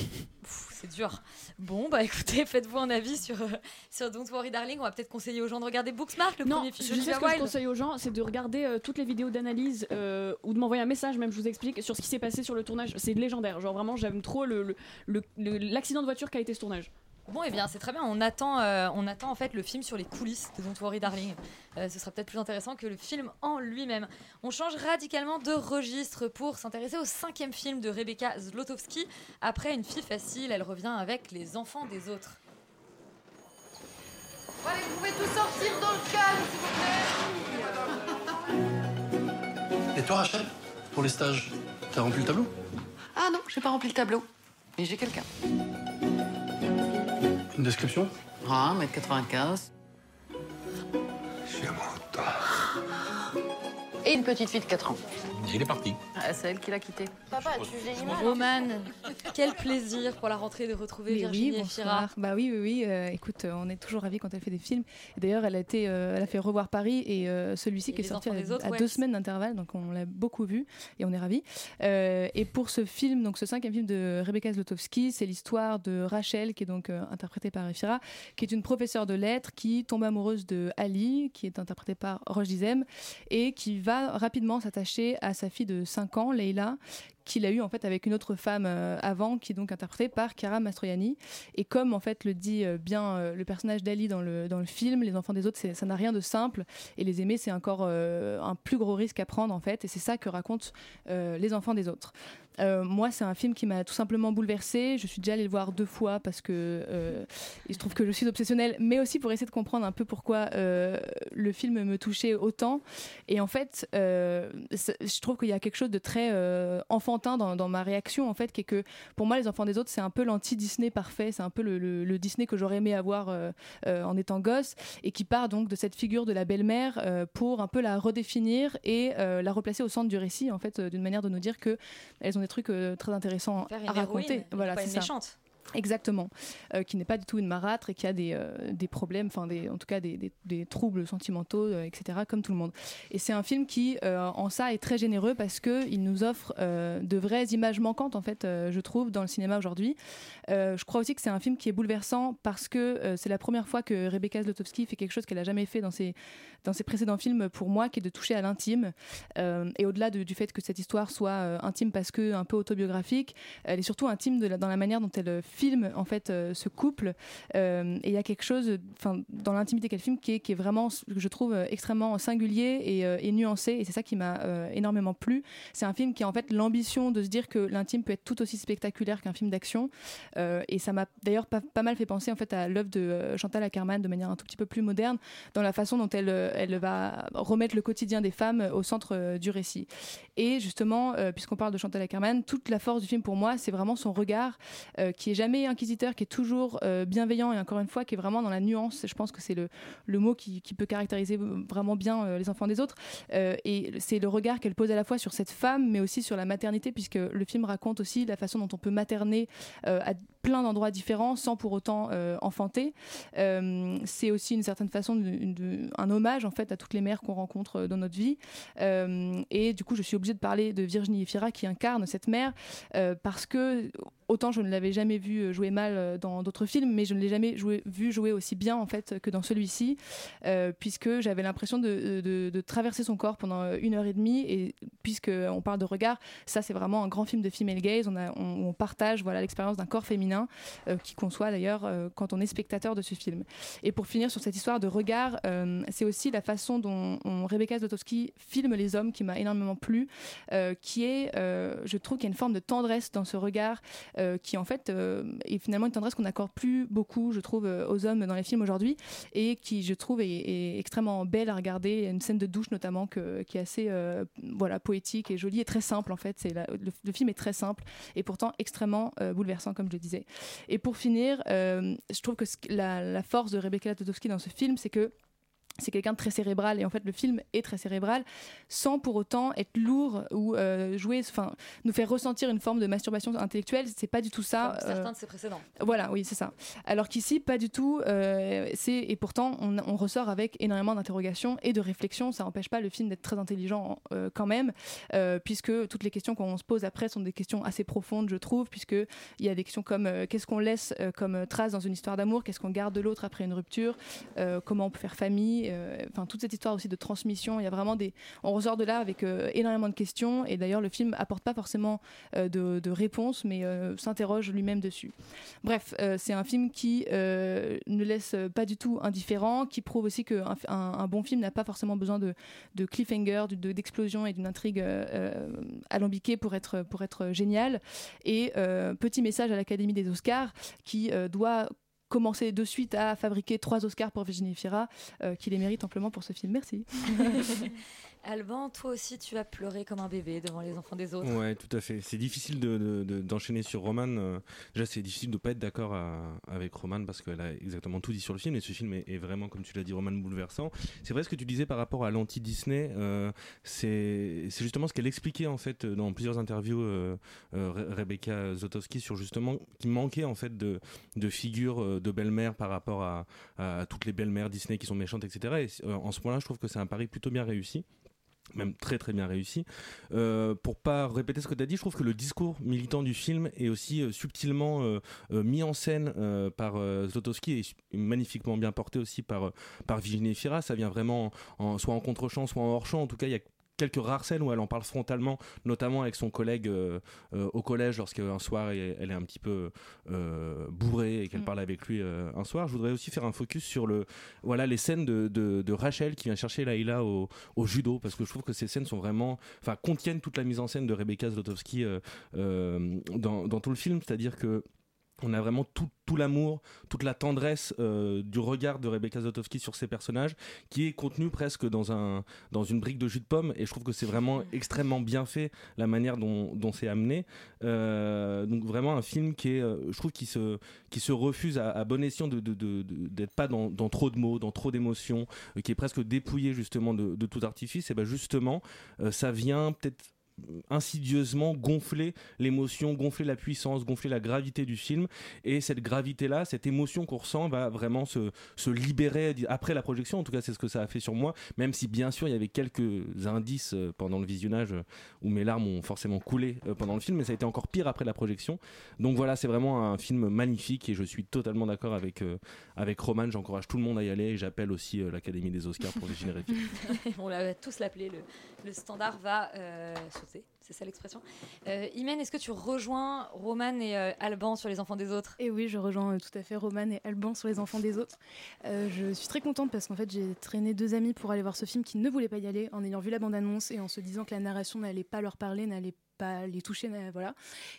[SPEAKER 1] C'est dur. Bon, bah écoutez, faites-vous un avis sur, euh, sur Don't Worry Darling. On va peut-être conseiller aux gens de regarder Booksmart, le
[SPEAKER 9] Non,
[SPEAKER 1] premier film
[SPEAKER 9] je sais ce que je conseille aux gens, c'est de regarder euh, toutes les vidéos d'analyse euh, ou de m'envoyer un message, même je vous explique, sur ce qui s'est passé sur le tournage. C'est légendaire. Genre vraiment, j'aime trop le- le- le- le- l'accident de voiture qui a été ce tournage.
[SPEAKER 1] Bon, et bien, c'est très bien. On attend, euh, on attend en fait le film sur les coulisses de Don't Worry Darling. Euh, ce sera peut-être plus intéressant que le film en lui-même. On change radicalement de registre pour s'intéresser au cinquième film de Rebecca Zlotowski. Après une fille facile, elle revient avec les enfants des autres.
[SPEAKER 16] Allez, vous pouvez tous sortir dans le calme, s'il vous plaît.
[SPEAKER 17] Et toi, Rachel, pour les stages, t'as rempli le tableau?
[SPEAKER 19] Ah non, j'ai pas rempli le tableau. Mais j'ai quelqu'un.
[SPEAKER 17] Une description
[SPEAKER 19] Ah, 1m95.
[SPEAKER 17] Je suis amoureux de toi.
[SPEAKER 19] Et une petite fille de 4 ans.
[SPEAKER 17] Il est parti.
[SPEAKER 19] Ah, c'est elle qui l'a quitté.
[SPEAKER 20] Papa, tu vieillis mal.
[SPEAKER 1] Roman, quel plaisir pour la rentrée de retrouver
[SPEAKER 11] Mais
[SPEAKER 1] Virginie
[SPEAKER 11] oui, bonsoir. Bah oui, oui, oui. euh, écoute, euh, on est toujours ravis quand elle fait des films. D'ailleurs, elle a été, euh, elle a fait revoir Paris et euh, celui-ci qui est sorti à,
[SPEAKER 1] des autres,
[SPEAKER 11] à
[SPEAKER 1] ouais.
[SPEAKER 11] deux semaines d'intervalle, donc on l'a beaucoup vu et on est ravis. Euh, et pour ce film, donc ce cinquième film de Rebecca Zlotowski, c'est l'histoire de Rachel qui est donc euh, interprétée par Efira, qui est une professeure de lettres qui tombe amoureuse de Ali, qui est interprétée par Roche Dizem, et qui va rapidement s'attacher à sa fille de 5 ans, Leila, qu'il a eu en fait avec une autre femme euh, avant, qui est donc interprétée par Chiara Mastroianni. Et comme en fait le dit euh, bien euh, le personnage d'Ali dans le, dans le film, les enfants des autres, ça n'a rien de simple, et les aimer, c'est encore un plus gros risque à prendre en fait, et c'est ça que racontent les enfants des autres. Moi, c'est un film qui m'a tout simplement bouleversée. Je suis déjà allée le voir deux fois parce que il se trouve que je suis obsessionnelle, mais aussi pour essayer de comprendre un peu pourquoi le film me touchait autant. Et en fait, je trouve qu'il y a quelque chose de très euh, enfantin dans, dans ma réaction, en fait, qui est que pour moi, Les Enfants des Autres, c'est un peu l'anti-Disney parfait. C'est un peu le, le- le Disney que j'aurais aimé avoir euh, euh, en étant gosse et qui part donc de cette figure de la belle-mère euh, pour un peu la redéfinir et la replacer au centre du récit, en fait, d'une manière de nous dire que elles ont des trucs très intéressants
[SPEAKER 1] Faire
[SPEAKER 11] à raconter.
[SPEAKER 1] héroïne,
[SPEAKER 11] Voilà, c'est
[SPEAKER 1] méchante.
[SPEAKER 11] Exactement, Euh, qui n'est pas du tout une marâtre et qui a des, euh, des problèmes, enfin des, en tout cas des, des- troubles sentimentaux, euh, etc., comme tout le monde. Et c'est un film qui, en ça, est très généreux parce que il nous offre de vraies images manquantes, en fait, je trouve, dans le cinéma aujourd'hui. Je crois aussi que c'est un film qui est bouleversant parce que c'est la première fois que Rebecca Zlotowski fait quelque chose qu'elle a jamais fait dans ses, dans ses précédents films pour moi, qui est de toucher à l'intime. Et au-delà de- du fait que cette histoire soit intime parce que un peu autobiographique, elle est surtout intime dans la manière dont elle euh, filme en fait euh, ce couple. Euh, et il y a quelque chose, enfin, dans l'intimité qu'elle filme qui est, qui est vraiment, je trouve euh, extrêmement singulier et, nuancé. Et c'est ça qui m'a énormément plu. C'est un film qui a en fait l'ambition de se dire que l'intime peut être tout aussi spectaculaire qu'un film d'action. Et ça m'a d'ailleurs pas, mal fait penser en fait à l'œuvre de Chantal Ackerman de manière un tout petit peu plus moderne dans la façon dont elle, va remettre le quotidien des femmes au centre du récit. Et justement, puisqu'on parle de Chantal Ackerman, toute la force du film pour moi, c'est vraiment son regard qui est jamais inquisiteur, qui est toujours euh, bienveillant et encore une fois qui est vraiment dans la nuance. Je pense que c'est le, le mot qui, qui peut caractériser vraiment bien euh, les enfants des autres. Euh, et c'est le regard qu'elle pose à la fois sur cette femme, mais aussi sur la maternité, puisque le film raconte aussi la façon dont on peut materner à plein d'endroits différents sans pour autant euh, enfanter. Euh, c'est aussi une certaine façon de- un hommage en fait à toutes les mères qu'on rencontre euh, dans notre vie. Et du coup, je suis obligée de parler de Virginie Efira qui incarne cette mère parce que autant je ne l'avais jamais vue jouer mal dans d'autres films, mais je ne l'ai jamais joué, vue jouer aussi bien en fait que dans celui-ci, puisque j'avais l'impression de, traverser son corps pendant une heure et demie. Et puisque on parle de regard, ça c'est vraiment un grand film de female gaze. On, on, on partage voilà l'expérience d'un corps féminin euh, qui conçoit d'ailleurs euh, quand on est spectateur de ce film. Et pour finir sur cette histoire de regard, euh, c'est aussi la façon dont on- Rebecca Zlotowski filme les hommes qui m'a énormément plu, qui est, je trouve qu'il y a une forme de tendresse dans ce regard qui en fait est finalement une tendresse qu'on n'accorde plus beaucoup, je trouve, aux hommes dans les films aujourd'hui et qui, je trouve, est, extrêmement belle à regarder. Il y a une scène de douche notamment qui est assez voilà, poétique et jolie et très simple en fait. Le, film est très simple et pourtant extrêmement bouleversant comme je le disais. Et pour finir, euh, je trouve que la, force de Rebecca Zlotowski dans ce film, c'est que c'est quelqu'un de très cérébral et en fait le film est très cérébral sans pour autant être lourd ou euh, jouer enfin nous faire ressentir une forme de masturbation intellectuelle c'est pas du tout ça
[SPEAKER 1] Comme certains
[SPEAKER 11] euh,
[SPEAKER 1] de ses précédents.
[SPEAKER 11] voilà, oui, c'est ça. Alors qu'ici, pas du tout. euh, c'est et pourtant, on, on ressort avec énormément d'interrogations et de réflexions. Ça n'empêche pas le film d'être très intelligent euh, quand même, euh, puisque toutes les questions qu'on se pose après sont des questions assez profondes, je trouve, puisque il y a des questions comme euh, qu'est-ce qu'on laisse euh, comme trace dans une histoire d'amour, qu'est-ce qu'on garde de l'autre après une rupture, euh, comment on peut faire famille, euh, toute cette histoire aussi de transmission. Il y a vraiment des, on ressort de là avec euh, énormément de questions. Et d'ailleurs, le film apporte pas forcément euh, de, de réponses, mais s'interroge lui-même dessus. Bref, c'est un film qui ne laisse pas du tout indifférent, qui prouve aussi qu'un un, bon film n'a pas forcément besoin de, cliffhanger, de- de- d'explosion et d'une intrigue alambiquée pour être, génial. Et euh, petit message à l'Académie des Oscars qui doit commencer de suite à fabriquer trois Oscars pour Virginie Fira, euh, qui les mérite amplement pour ce film. Merci.
[SPEAKER 1] Alban, toi aussi, tu as pleuré comme un bébé devant les enfants des autres.
[SPEAKER 10] Ouais, tout à fait. C'est difficile de- de- de- d'enchaîner sur Roman. euh, déjà, c'est difficile de pas être d'accord avec Roman parce qu'elle a exactement tout dit sur le film. Et ce film est, vraiment, comme tu l'as dit, Roman bouleversant. C'est vrai ce que tu disais par rapport à l'anti-Disney. euh, c'est justement ce qu'elle expliquait en fait dans plusieurs interviews, euh, Re- Rebecca Zotowski, sur justement qu'il manquait en fait de, figures de belle-mère par rapport à, à toutes les belles-mères Disney qui sont méchantes, etc. Et en ce point-là, je trouve que c'est un pari plutôt bien réussi même très très bien réussi. Euh, pour pas répéter ce que tu as dit, je trouve que le discours militant du film est aussi euh, subtilement euh, euh, mis en scène par Zlotowski et magnifiquement bien porté aussi par, par Virginie Fira. Ça vient vraiment en, soit en contre-champ, soit en hors-champ. En tout cas, il y a quelques rares scènes où elle en parle frontalement, notamment avec son collègue euh, euh, au collège lorsqu'un soir elle elle est un petit peu euh, bourrée et qu'elle parle avec lui un soir. Je voudrais aussi faire un focus sur le, voilà, les scènes de, de- de Rachel qui vient chercher Laïla au, au judo parce que je trouve que ces scènes sont vraiment, enfin, contiennent toute la mise en scène de Rebecca Zlotowski dans, dans tout le film, c'est-à-dire que on a vraiment tout, tout l'amour, toute la tendresse euh, du regard de Rebecca Zlotowski sur ses personnages, qui est contenu presque dans, un, dans une brique de jus de pomme. Et je trouve que c'est vraiment extrêmement bien fait la manière dont, dont c'est amené. Euh, donc vraiment un film qui est, euh, je trouve, qui se, qui se refuse à, bon escient de, de, de- d'être pas dans, dans trop de mots, dans trop d'émotions, qui est presque dépouillé justement de, tout artifice. Et ben justement, ça vient peut-être insidieusement gonfler l'émotion, gonfler la puissance, gonfler la gravité du film. Et cette gravité-là, cette émotion qu'on ressent va vraiment se, se libérer après la projection. En tout cas, c'est ce que ça a fait sur moi. Même si, bien sûr, il y avait quelques indices euh, pendant le visionnage euh, où mes larmes ont forcément coulé euh, pendant le film, mais ça a été encore pire après la projection. Donc voilà, c'est vraiment un film magnifique et je suis totalement d'accord avec, avec Roman. J'encourage tout le monde à y aller et j'appelle aussi l'Académie des Oscars pour les film.
[SPEAKER 1] On l'a tous l'appelé, le, standard va ¿sí? C'est ça l'expression. Euh, Imen, est-ce que tu rejoins Roman et euh, Alban sur les enfants des autres?
[SPEAKER 15] Et oui, je rejoins euh, tout à fait Roman et Alban sur les enfants des autres. Euh, je suis très contente parce qu'en fait, j'ai traîné deux amis pour aller voir ce film qui ne voulaient pas y aller en ayant vu la bande-annonce et en se disant que la narration n'allait pas leur parler, n'allait pas les toucher, voilà.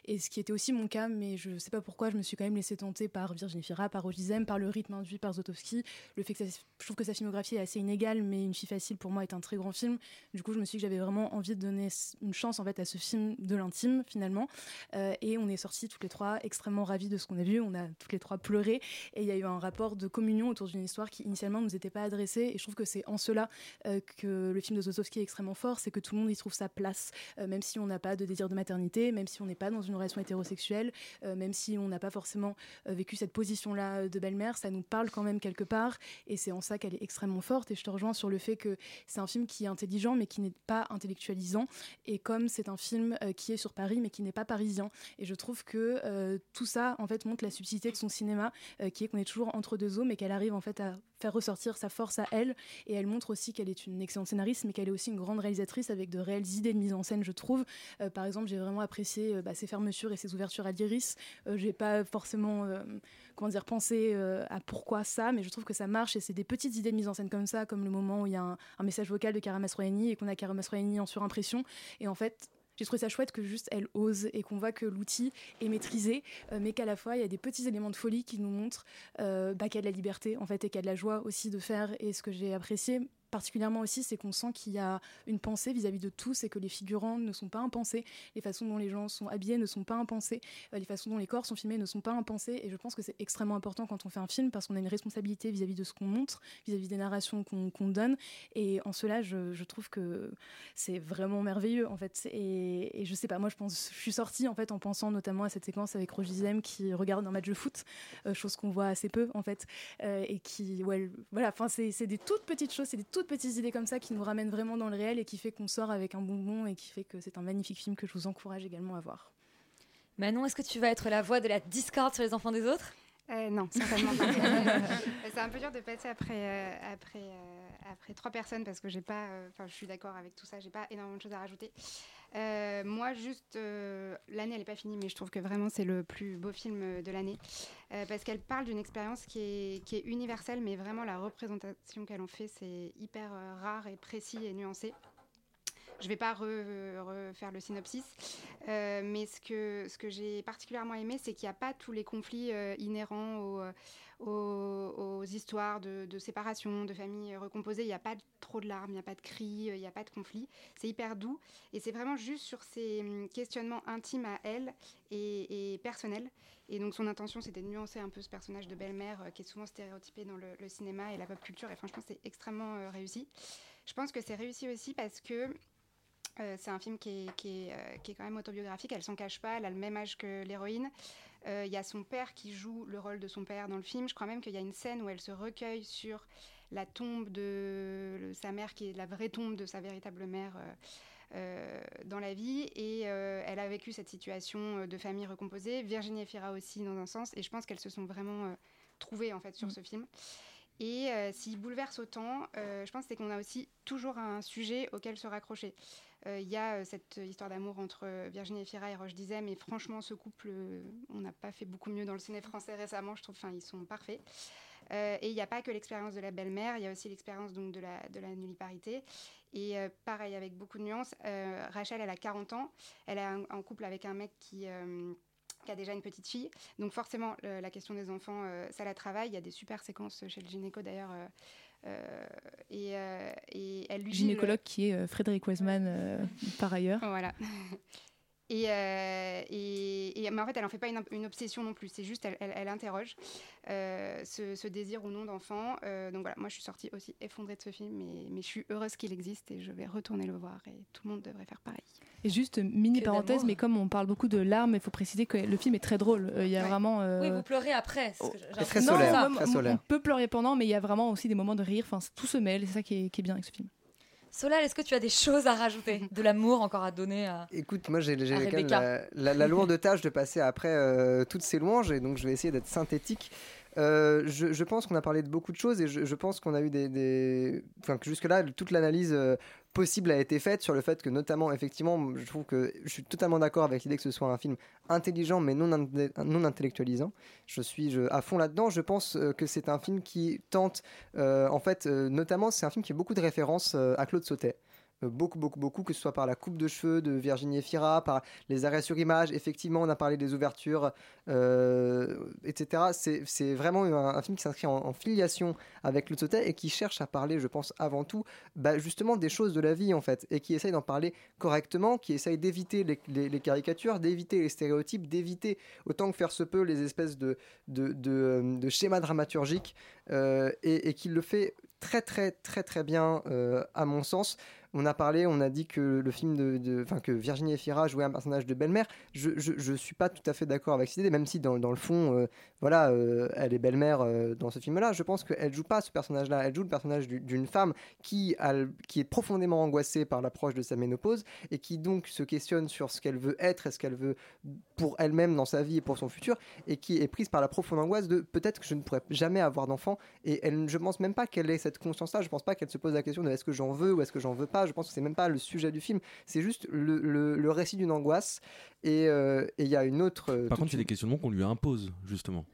[SPEAKER 15] Et ce qui était aussi mon cas, mais je sais pas pourquoi, je me suis quand même laissé tenter par Virginie Fira, par Ogizem, par le rythme induit par Zotowski. Le fait que je trouve que sa filmographie est assez inégale, mais Une fille facile pour moi est un très grand film. Du coup, je me suis dit que j'avais vraiment envie de donner une chance en fait à ce film de l'intime finalement. Euh, et on est sortis toutes les trois extrêmement ravis de ce qu'on a vu. On a toutes les trois pleuré et il y a eu un rapport de communion autour d'une histoire qui initialement nous était pas adressée. Et je trouve que c'est en cela euh, que le film de Zotowski est extrêmement fort, c'est que tout le monde y trouve sa place, Euh, même si on n'a pas de désir de maternité, même si on n'est pas dans une relation hétérosexuelle, même si on n'a pas forcément vécu cette position-là de belle-mère, ça nous parle quand même quelque part. Et c'est en ça qu'elle est extrêmement forte. Et je te rejoins sur le fait que c'est un film qui est intelligent, mais qui n'est pas intellectualisant. Et comme c'est un film euh, qui est sur Paris, mais qui n'est pas parisien. Et je trouve que euh, tout ça, en fait, montre la subtilité de son cinéma, euh, qui est qu'on est toujours entre deux eaux, mais qu'elle arrive en fait à faire ressortir sa force à elle. Et elle montre aussi qu'elle est une excellente scénariste, mais qu'elle est aussi une grande réalisatrice avec de réelles idées de mise en scène, je trouve. Par exemple, j'ai vraiment apprécié bah, ses fermetures et ses ouvertures à l'iris. Euh, j'ai pas forcément, comment dire, pensé à pourquoi ça, mais je trouve que ça marche et c'est des petites idées de mise en scène comme ça, comme le moment où il y a un, un message vocal de Kara Mastroianni et qu'on a Kara Mastroianni en surimpression. Et en fait, j'ai trouvé ça chouette que juste elle ose et qu'on voit que l'outil est maîtrisé, euh, mais qu'à la fois il y a des petits éléments de folie qui nous montrent euh, bah, qu'il y a de la liberté en fait et qu'il y a de la joie aussi de faire. Et ce que j'ai apprécié particulièrement aussi, c'est qu'on sent qu'il y a une pensée vis-à-vis de tous et que les figurants ne sont pas impensés, les façons dont les gens sont habillés ne sont pas impensées, euh, les façons dont les corps sont filmés ne sont pas impensés. Et je pense que c'est extrêmement important quand on fait un film parce qu'on a une responsabilité vis-à-vis de ce qu'on montre, vis-à-vis des narrations qu'on donne. Et en cela, je, trouve que c'est vraiment merveilleux en fait. Et, et je sais pas, moi je pense, je suis sortie en fait en pensant notamment à cette séquence avec Roger Zem qui regarde un match de foot, euh, chose qu'on voit assez peu en fait, euh, et qui, ouais, voilà, enfin c'est des toutes petites choses, c'est des toutes petites idées comme ça qui nous ramènent vraiment dans le réel et qui fait qu'on sort avec un bonbon et qui fait que c'est un magnifique film que je vous encourage également à voir.
[SPEAKER 1] Manon, est-ce que tu vas être la voix de la discorde sur les enfants des autres?
[SPEAKER 14] Euh, non, certainement pas. C'est un peu dur de passer après, euh, après, euh, après trois personnes parce que j'ai pas. Enfin, je suis d'accord avec tout ça, j'ai pas énormément de choses à rajouter. Moi, juste, l'année, elle n'est pas finie, mais je trouve que vraiment c'est le plus beau film de l'année parce qu'elle parle d'une expérience qui est, qui est universelle, mais vraiment la représentation qu'elle en fait, c'est hyper rare et précis et nuancé. Je vais pas re- refaire le synopsis, euh, mais ce que, j'ai particulièrement aimé, c'est qu'il n'y a pas tous les conflits euh, inhérents aux, euh, aux, histoires de, séparation, de familles recomposées. Il n'y a pas trop de larmes, il n'y a pas de cris, il n'y a pas de conflit. C'est hyper doux et c'est vraiment juste sur ses hum, questionnements intimes à elle et, personnels. Et donc son intention, c'était de nuancer un peu ce personnage de belle-mère qui est souvent stéréotypé dans le, cinéma et la pop culture. Et franchement, c'est extrêmement réussi. Je pense que c'est réussi aussi parce que euh, c'est un film qui est, qui, est, euh, qui est quand même autobiographique. Elle s'en cache pas. Elle a le même âge que l'héroïne. Euh, Il y a son père qui joue le rôle de son père dans le film. Je crois même qu'il y a une scène où elle se recueille sur la tombe de le- sa mère, qui est la vraie tombe de sa véritable mère. dans la vie et elle a vécu cette situation de famille recomposée. Virginie Efira aussi dans un sens et je pense qu'elles se sont vraiment trouvées en fait sur
[SPEAKER 15] Mm.
[SPEAKER 14] ce film. Et s'il bouleverse autant, je pense c'est qu'on a aussi toujours un sujet auquel se raccrocher. Euh, Il y a euh, cette histoire d'amour entre euh, Virginie Efira et Roche Dizem, et franchement, ce couple, euh, on n'a pas fait beaucoup mieux dans le ciné français récemment, je trouve, enfin, ils sont parfaits. Euh, et il n'y a pas que l'expérience de la belle-mère, il y a aussi l'expérience donc de la, de la nulliparité. Et euh, pareil, avec beaucoup de nuances, euh, Rachel, elle a 40 ans, elle est en couple avec un mec qui, euh, qui a déjà une petite fille. Donc forcément, la question des enfants, euh, ça la travaille. Il y a des super séquences chez le gynéco d'ailleurs. Euh, et, euh, et elle lui le-
[SPEAKER 15] Gynécologue qui est euh, Frédéric Wiseman euh, par ailleurs.
[SPEAKER 14] Voilà. Et, euh, et, et- mais en fait, elle n'en fait pas une, une obsession non plus. C'est juste, elle, elle, elle interroge euh, ce, ce désir ou non d'enfant. Euh, donc voilà, moi, je suis sortie aussi effondrée de ce film, mais, mais je suis heureuse qu'il existe et je vais retourner le voir. Et tout le monde devrait faire pareil.
[SPEAKER 15] Et juste mini
[SPEAKER 1] Que
[SPEAKER 15] parenthèse, mais comme on parle beaucoup de larmes, il faut préciser que le film est très drôle. Euh, Il y a
[SPEAKER 1] Ouais.
[SPEAKER 15] vraiment. euh,
[SPEAKER 1] Oui, vous pleurez après. que
[SPEAKER 15] Non,
[SPEAKER 1] l'impression.
[SPEAKER 15] ouais,
[SPEAKER 1] Ça.
[SPEAKER 15] on- On peut pleurer pendant, mais il y a vraiment aussi des moments de rire. Enfin, tout se mêle. C'est ça qui est, qui est bien avec ce film.
[SPEAKER 1] Solal, est-ce que tu as des choses à rajouter De l'amour encore à donner à...
[SPEAKER 13] Écoute, moi j'ai la, la- la lourde tâche de passer après euh, toutes ces louanges et donc je vais essayer d'être synthétique. Euh, je, je pense qu'on a parlé de beaucoup de choses et je, je pense qu'on a eu des, des... Enfin, que jusque-là, toute l'analyse euh, possible a été faite sur le fait que notamment, effectivement, je trouve que je suis totalement d'accord avec l'idée que ce soit un film intelligent mais non, non intellectualisant. Je suis à fond là-dedans. Je pense euh, que c'est un film qui tente, euh, en fait, euh, notamment, c'est un film qui a beaucoup de références à Claude Sautet. Euh, beaucoup, beaucoup, beaucoup, que ce soit par la coupe de cheveux de Virginie Efira, par les arrêts sur image. Effectivement, on a parlé des ouvertures, euh, etc. C'est- vraiment un, film qui s'inscrit en, filiation avec Claude Sautet et qui cherche à parler, je pense, avant tout, bah, justement des choses de la vie, en fait, et qui essaye d'en parler correctement, qui essaye d'éviter les, caricatures, d'éviter les stéréotypes, d'éviter autant que faire se peut les espèces de, de, de, euh, de schémas dramaturgiques, et, qui le fait très très très très bien à mon sens. On a parlé, on a dit que le film de, enfin que Virginie Efira jouait un personnage de belle-mère. Je, je, suis pas tout à fait d'accord avec cette idée, même si dans, dans le fond, euh, voilà, euh, elle est belle-mère euh, dans ce film-là. Je pense qu'elle joue pas ce personnage-là. Elle joue le personnage du- d'une femme qui a, qui est profondément angoissée par l'approche de sa ménopause et qui donc se questionne sur ce qu'elle veut être et ce qu'elle veut pour elle-même dans sa vie et pour son futur et qui est prise par la profonde angoisse de peut-être que je ne pourrai jamais avoir d'enfant et elle, je pense même pas qu'elle ait cette conscience-là. Je pense pas qu'elle se pose la question de est-ce que j'en veux ou est-ce que j'en veux pas. Je pense que c'est même pas le sujet du film. C'est juste le, le- le récit d'une angoisse et euh, et il y a une autre. euh,
[SPEAKER 10] Par contre, c'est des questionnements qu'on lui impose, justement.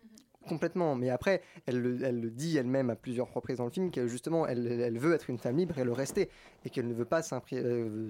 [SPEAKER 13] Complètement, mais après, elle le, dit elle-même à plusieurs reprises dans le film que justement, elle, veut être une femme libre et le rester, et qu'elle ne veut pas euh,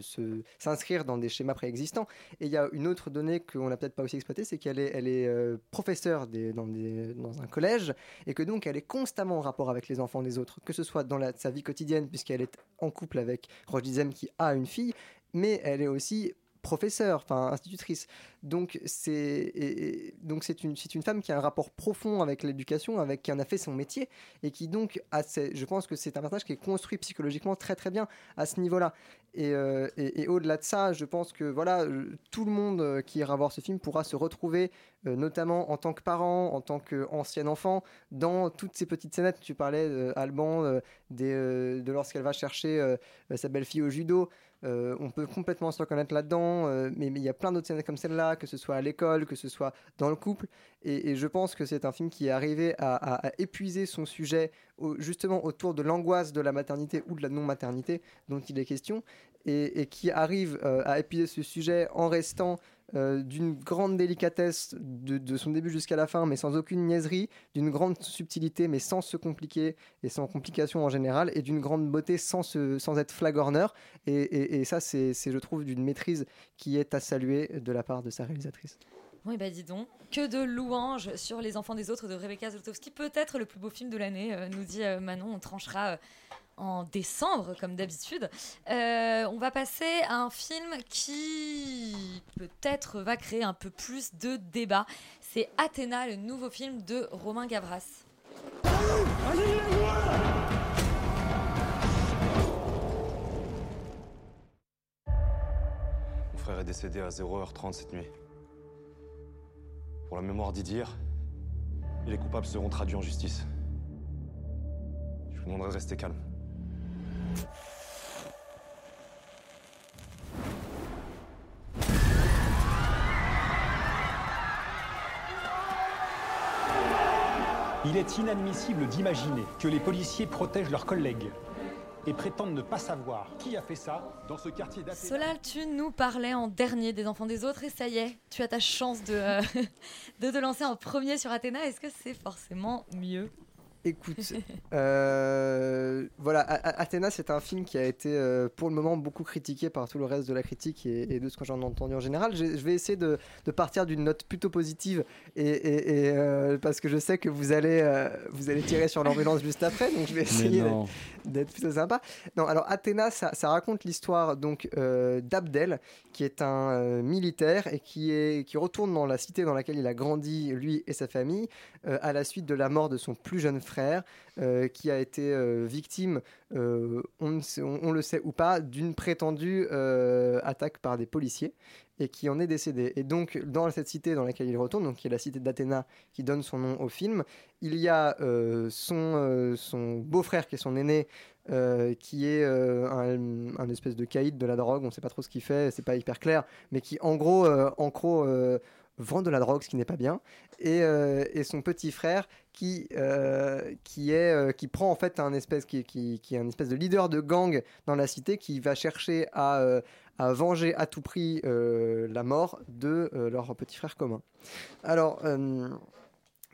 [SPEAKER 13] s'inscrire dans des schémas préexistants. Et il y a une autre donnée qu'on n'a peut-être pas aussi exploitée, c'est qu'elle est, euh, professeure dans, un collège, et que donc elle est constamment en rapport avec les enfants des autres, que ce soit dans sa vie quotidienne, puisqu'elle est en couple avec Roche Dizem qui a une fille, mais elle est aussi professeure, enfin institutrice. Donc c'est donc c'est une c'est une femme qui a un rapport profond avec l'éducation, avec qui en a fait son métier et qui donc je pense que c'est un personnage qui est construit psychologiquement très très bien à ce niveau-là. Et, euh, et- au-delà de ça, je pense que voilà euh, tout le monde euh, qui ira voir ce film pourra se retrouver, notamment en tant que parent, en tant qu'ancien enfant, dans toutes ces petites scénettes. Tu parlais euh, Alban de lorsqu'elle va chercher sa belle-fille au judo. Euh, on peut complètement se reconnaître là-dedans, euh, mais il y a plein d'autres scènes comme celle-là, que ce soit à l'école, que ce soit dans le couple. Et, je pense que c'est un film qui est arrivé à, épuiser son sujet justement autour de l'angoisse de la maternité ou de la non-maternité dont il est question, et, et qui arrive euh, à épuiser ce sujet en restant euh, d'une grande délicatesse de, son début jusqu'à la fin, mais sans aucune niaiserie, d'une grande subtilité, mais sans se compliquer et sans complication en général, et d'une grande beauté sans, se- sans être flagorneur. Et, ça, c'est, je trouve, d'une maîtrise qui est à saluer de la part de sa réalisatrice.
[SPEAKER 1] Oui, bah dis donc, que de louanges sur Les Enfants des Autres de Rebecca Zlotowski. Peut-être le plus beau film de l'année, euh, nous dit euh, Manon. On tranchera en décembre, comme d'habitude. Euh, on va passer à un film qui peut-être va créer un peu plus de débat. C'est Athéna, le nouveau film de Romain Gavras.
[SPEAKER 21] Mon frère est décédé à 0h30 cette nuit. Pour la mémoire d'Idir, les coupables seront traduits en justice. Je vous demanderai de rester calme.
[SPEAKER 22] Il est inadmissible d'imaginer que les policiers protègent leurs collègues et prétendent ne pas savoir qui a fait ça dans ce quartier d'Athéna.
[SPEAKER 1] Solal, tu nous parlais en dernier des Enfants des Autres et ça y est, tu as ta chance de, euh, de te lancer en premier sur Athéna. Est-ce que c'est forcément mieux
[SPEAKER 13] Écoute, euh, voilà, Athéna, c'est un film qui a été euh, pour le moment beaucoup critiqué par tout le reste de la critique et, et de ce que j'en ai entendu en général. Je, je vais essayer de, de partir d'une note plutôt positive et, et- et, euh, parce que je sais que vous allez, vous allez tirer sur l'ambulance juste après, donc je vais essayer d'être- plutôt sympa. Non, alors Athéna, ça, ça raconte l'histoire donc d'Abdel, qui est un militaire et qui, est, qui retourne dans la cité dans laquelle il a grandi, lui et sa famille, à la suite de la mort de son plus jeune frère, euh, qui a été euh, victime, euh, on, le sait ou pas, d'une prétendue attaque par des policiers et qui en est décédé. Et donc, dans cette cité dans laquelle il retourne, donc qui est la cité d'Athéna, qui donne son nom au film, il y a son, beau-frère qui est son aîné, qui est un, espèce de caïd de la drogue, on ne sait pas trop ce qu'il fait, c'est pas hyper clair, mais qui en gros, en gros vend de la drogue, ce qui n'est pas bien, et, euh, et son petit frère qui, euh, qui, est, euh, qui prend en fait un espèce, qui, qui, qui un espèce de leader de gang dans la cité qui va chercher à, à venger à tout prix la mort de leur petit frère commun. Alors,